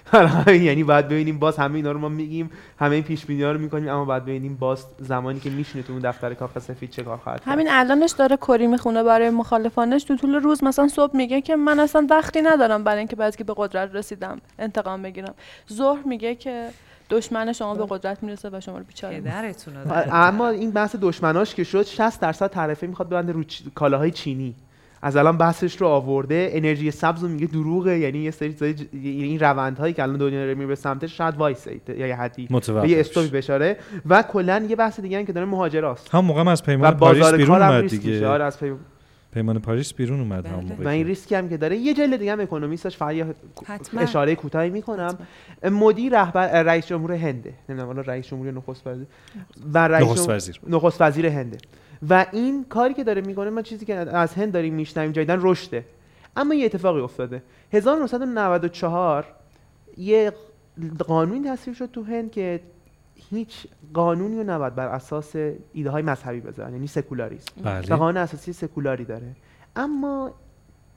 یعنی باید ببینیم باز همه اینا رو ما میگیم همه این پیش بینی رو می‌کنیم اما باید ببینیم باز زمانی که میشینه تو اون دفتر کاخ سفید چه کار خواهد کرد. همین الانش داره کری می‌خونه برای مخالفانش. تو طول روز مثلا صبح میگه که من اصلا وقتی ندارم برای اینکه بعد که به قدرت رسیدم انتقام بگیرم. ظهر میگه که دشمن شما به قدرت می‌رسه و شما رو بیچاره رو اما این بحث دشمناش که شد 60 درصد تعرفه می‌خواد ببنده رو چ- کالاهای چینی. از الان بحثش رو آورده انرژی سبز رو میگه دروغه یعنی یه سری این روندهایی که الان دنیا داره میره به سمتش شاید وایسه یا یه حدی. به یه بشه. استوپی بشاره. و کلا یه بحث دیگه هم که داره مهاجراست. هم موقع از پیمان پاریس بازار بیرون اومد دیگه. آره از پی... پیمان پاریس بیرون اومد بله. هم موقع و این ریسکی هم که داره. یه جلد دیگه هم اکونومیستش فقط. اشاره کوتاهی می‌کنم. مدی رهبر رئیس جمهور هنده. نمی‌دونم حالا رئیس جمهوری یا نخست وزیر. و رئیس نخست جمهور- وزیر. نخست وزیر هنده. و این کاری که داره می‌کنه ما چیزی که از هند داریم میشنویم جدیدن رشده. اما یه اتفاقی افتاده. 1994 یه قانونی تصویب شد تو هند که هیچ قانونی رو نباید بر اساس ایده های مذهبی بذارن یعنی سکولاریسم. بله. قانون اساسی سکولاری داره. اما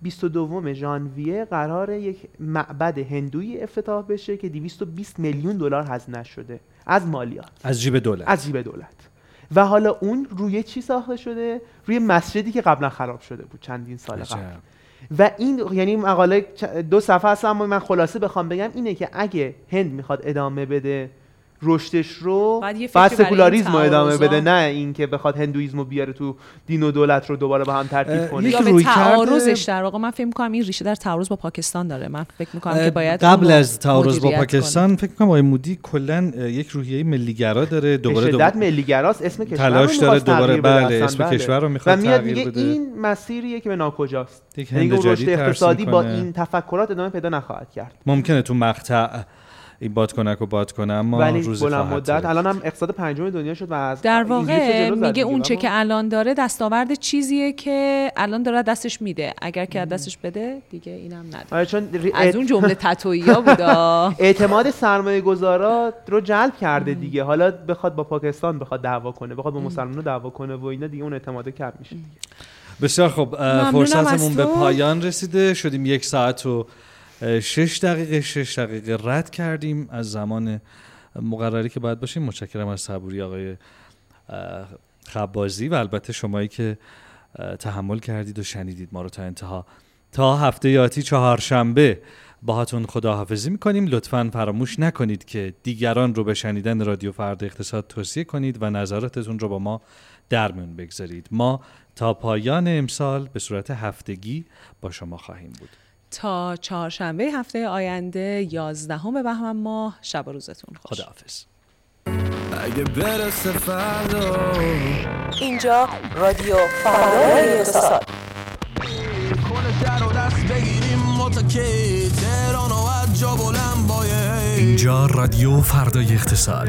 22 ژانویه قرار یک معبد هندویی افتتاح بشه که 220 میلیون دلار هزینه شده. از مالیات. از جیب دولت. از جیب دولت. و حالا اون روی چی ساخته شده؟ روی مسجدی که قبلا خراب شده بود چندین سال قبل. و این یعنی مقاله دو صفحه هست اما من خلاصه بخوام بگم اینه که اگه هند می‌خواد ادامه بده رشدش رو بعد سکولاریسم رو ادامه بده نه اینکه بخواد هندویسم رو بیاره تو دین و دولت رو دوباره با هم ترکیب اه، کنه. یک یا به روی تعارضش در واقع من فکر می‌کنم این ریشه در تعارض با پاکستان داره. من فکر می‌کنم که باید قبل از تعارض با پاکستان فکر کنم آقای مودی کلا یک روحیه ملیگرا داره دوباره شدت دوباره ملیگراست اسم کشور تلاش داره دوباره بله اسم بله. کشور رو و می‌خواد میاد تغییر میگه بده. این مسیریه که به ناکجاست. یک یعنی رشد اقتصادی با. این تفکرات ادامه پیدا نخواهد کرد. ممکنه تو مقطع این بادکنک و باد کنه اما ولی روزی بلند مدت. الان هم اقتصاد پنجم دنیا شد و از در واقع میگه. اون چه که الان داره دستاورد چیزیه که الان داره دستش میده. اگر که از دستش بده دیگه اینم نداره. آره چون ری- از اون جمله تتوییا بودا. اعتماد سرمایه گذارا رو جلب کرده دیگه. حالا بخواد با پاکستان بخواد دعوا کنه بخواد با مسلمان دعوا کنه و اینا دیگه اون اعتماد کم میشه دیگه. بسیار خب فرصتمون به. پایان رسیده. شدیم یک ساعت و شش دقیقه شش دقیقه رد کردیم از زمان مقرری که باید باشیم. متشکرم از صبوری آقای خبازی و البته شمایی که تحمل کردید و شنیدید ما رو تا انتها. تا هفته یاتی چهارشنبه باهاتون خداحافظی می‌کنیم. لطفا فراموش نکنید که دیگران رو به شنیدن رادیو فرد اقتصاد توصیه کنید و نظراتتون رو با ما در میون بگذارید. ما تا پایان امسال به صورت هفتگی با شما خواهیم بود. تا چهارشنبه هفته آینده یازدهم بهمن ماه. شب و روزتون خوش. خداحافظ. اگه برسه فردا. اینجا رادیو فردای اقتصاد. کنه در و دست بگیریم متکی تهران و از جا بلند باید اینجا رادیو فردای اقتصاد.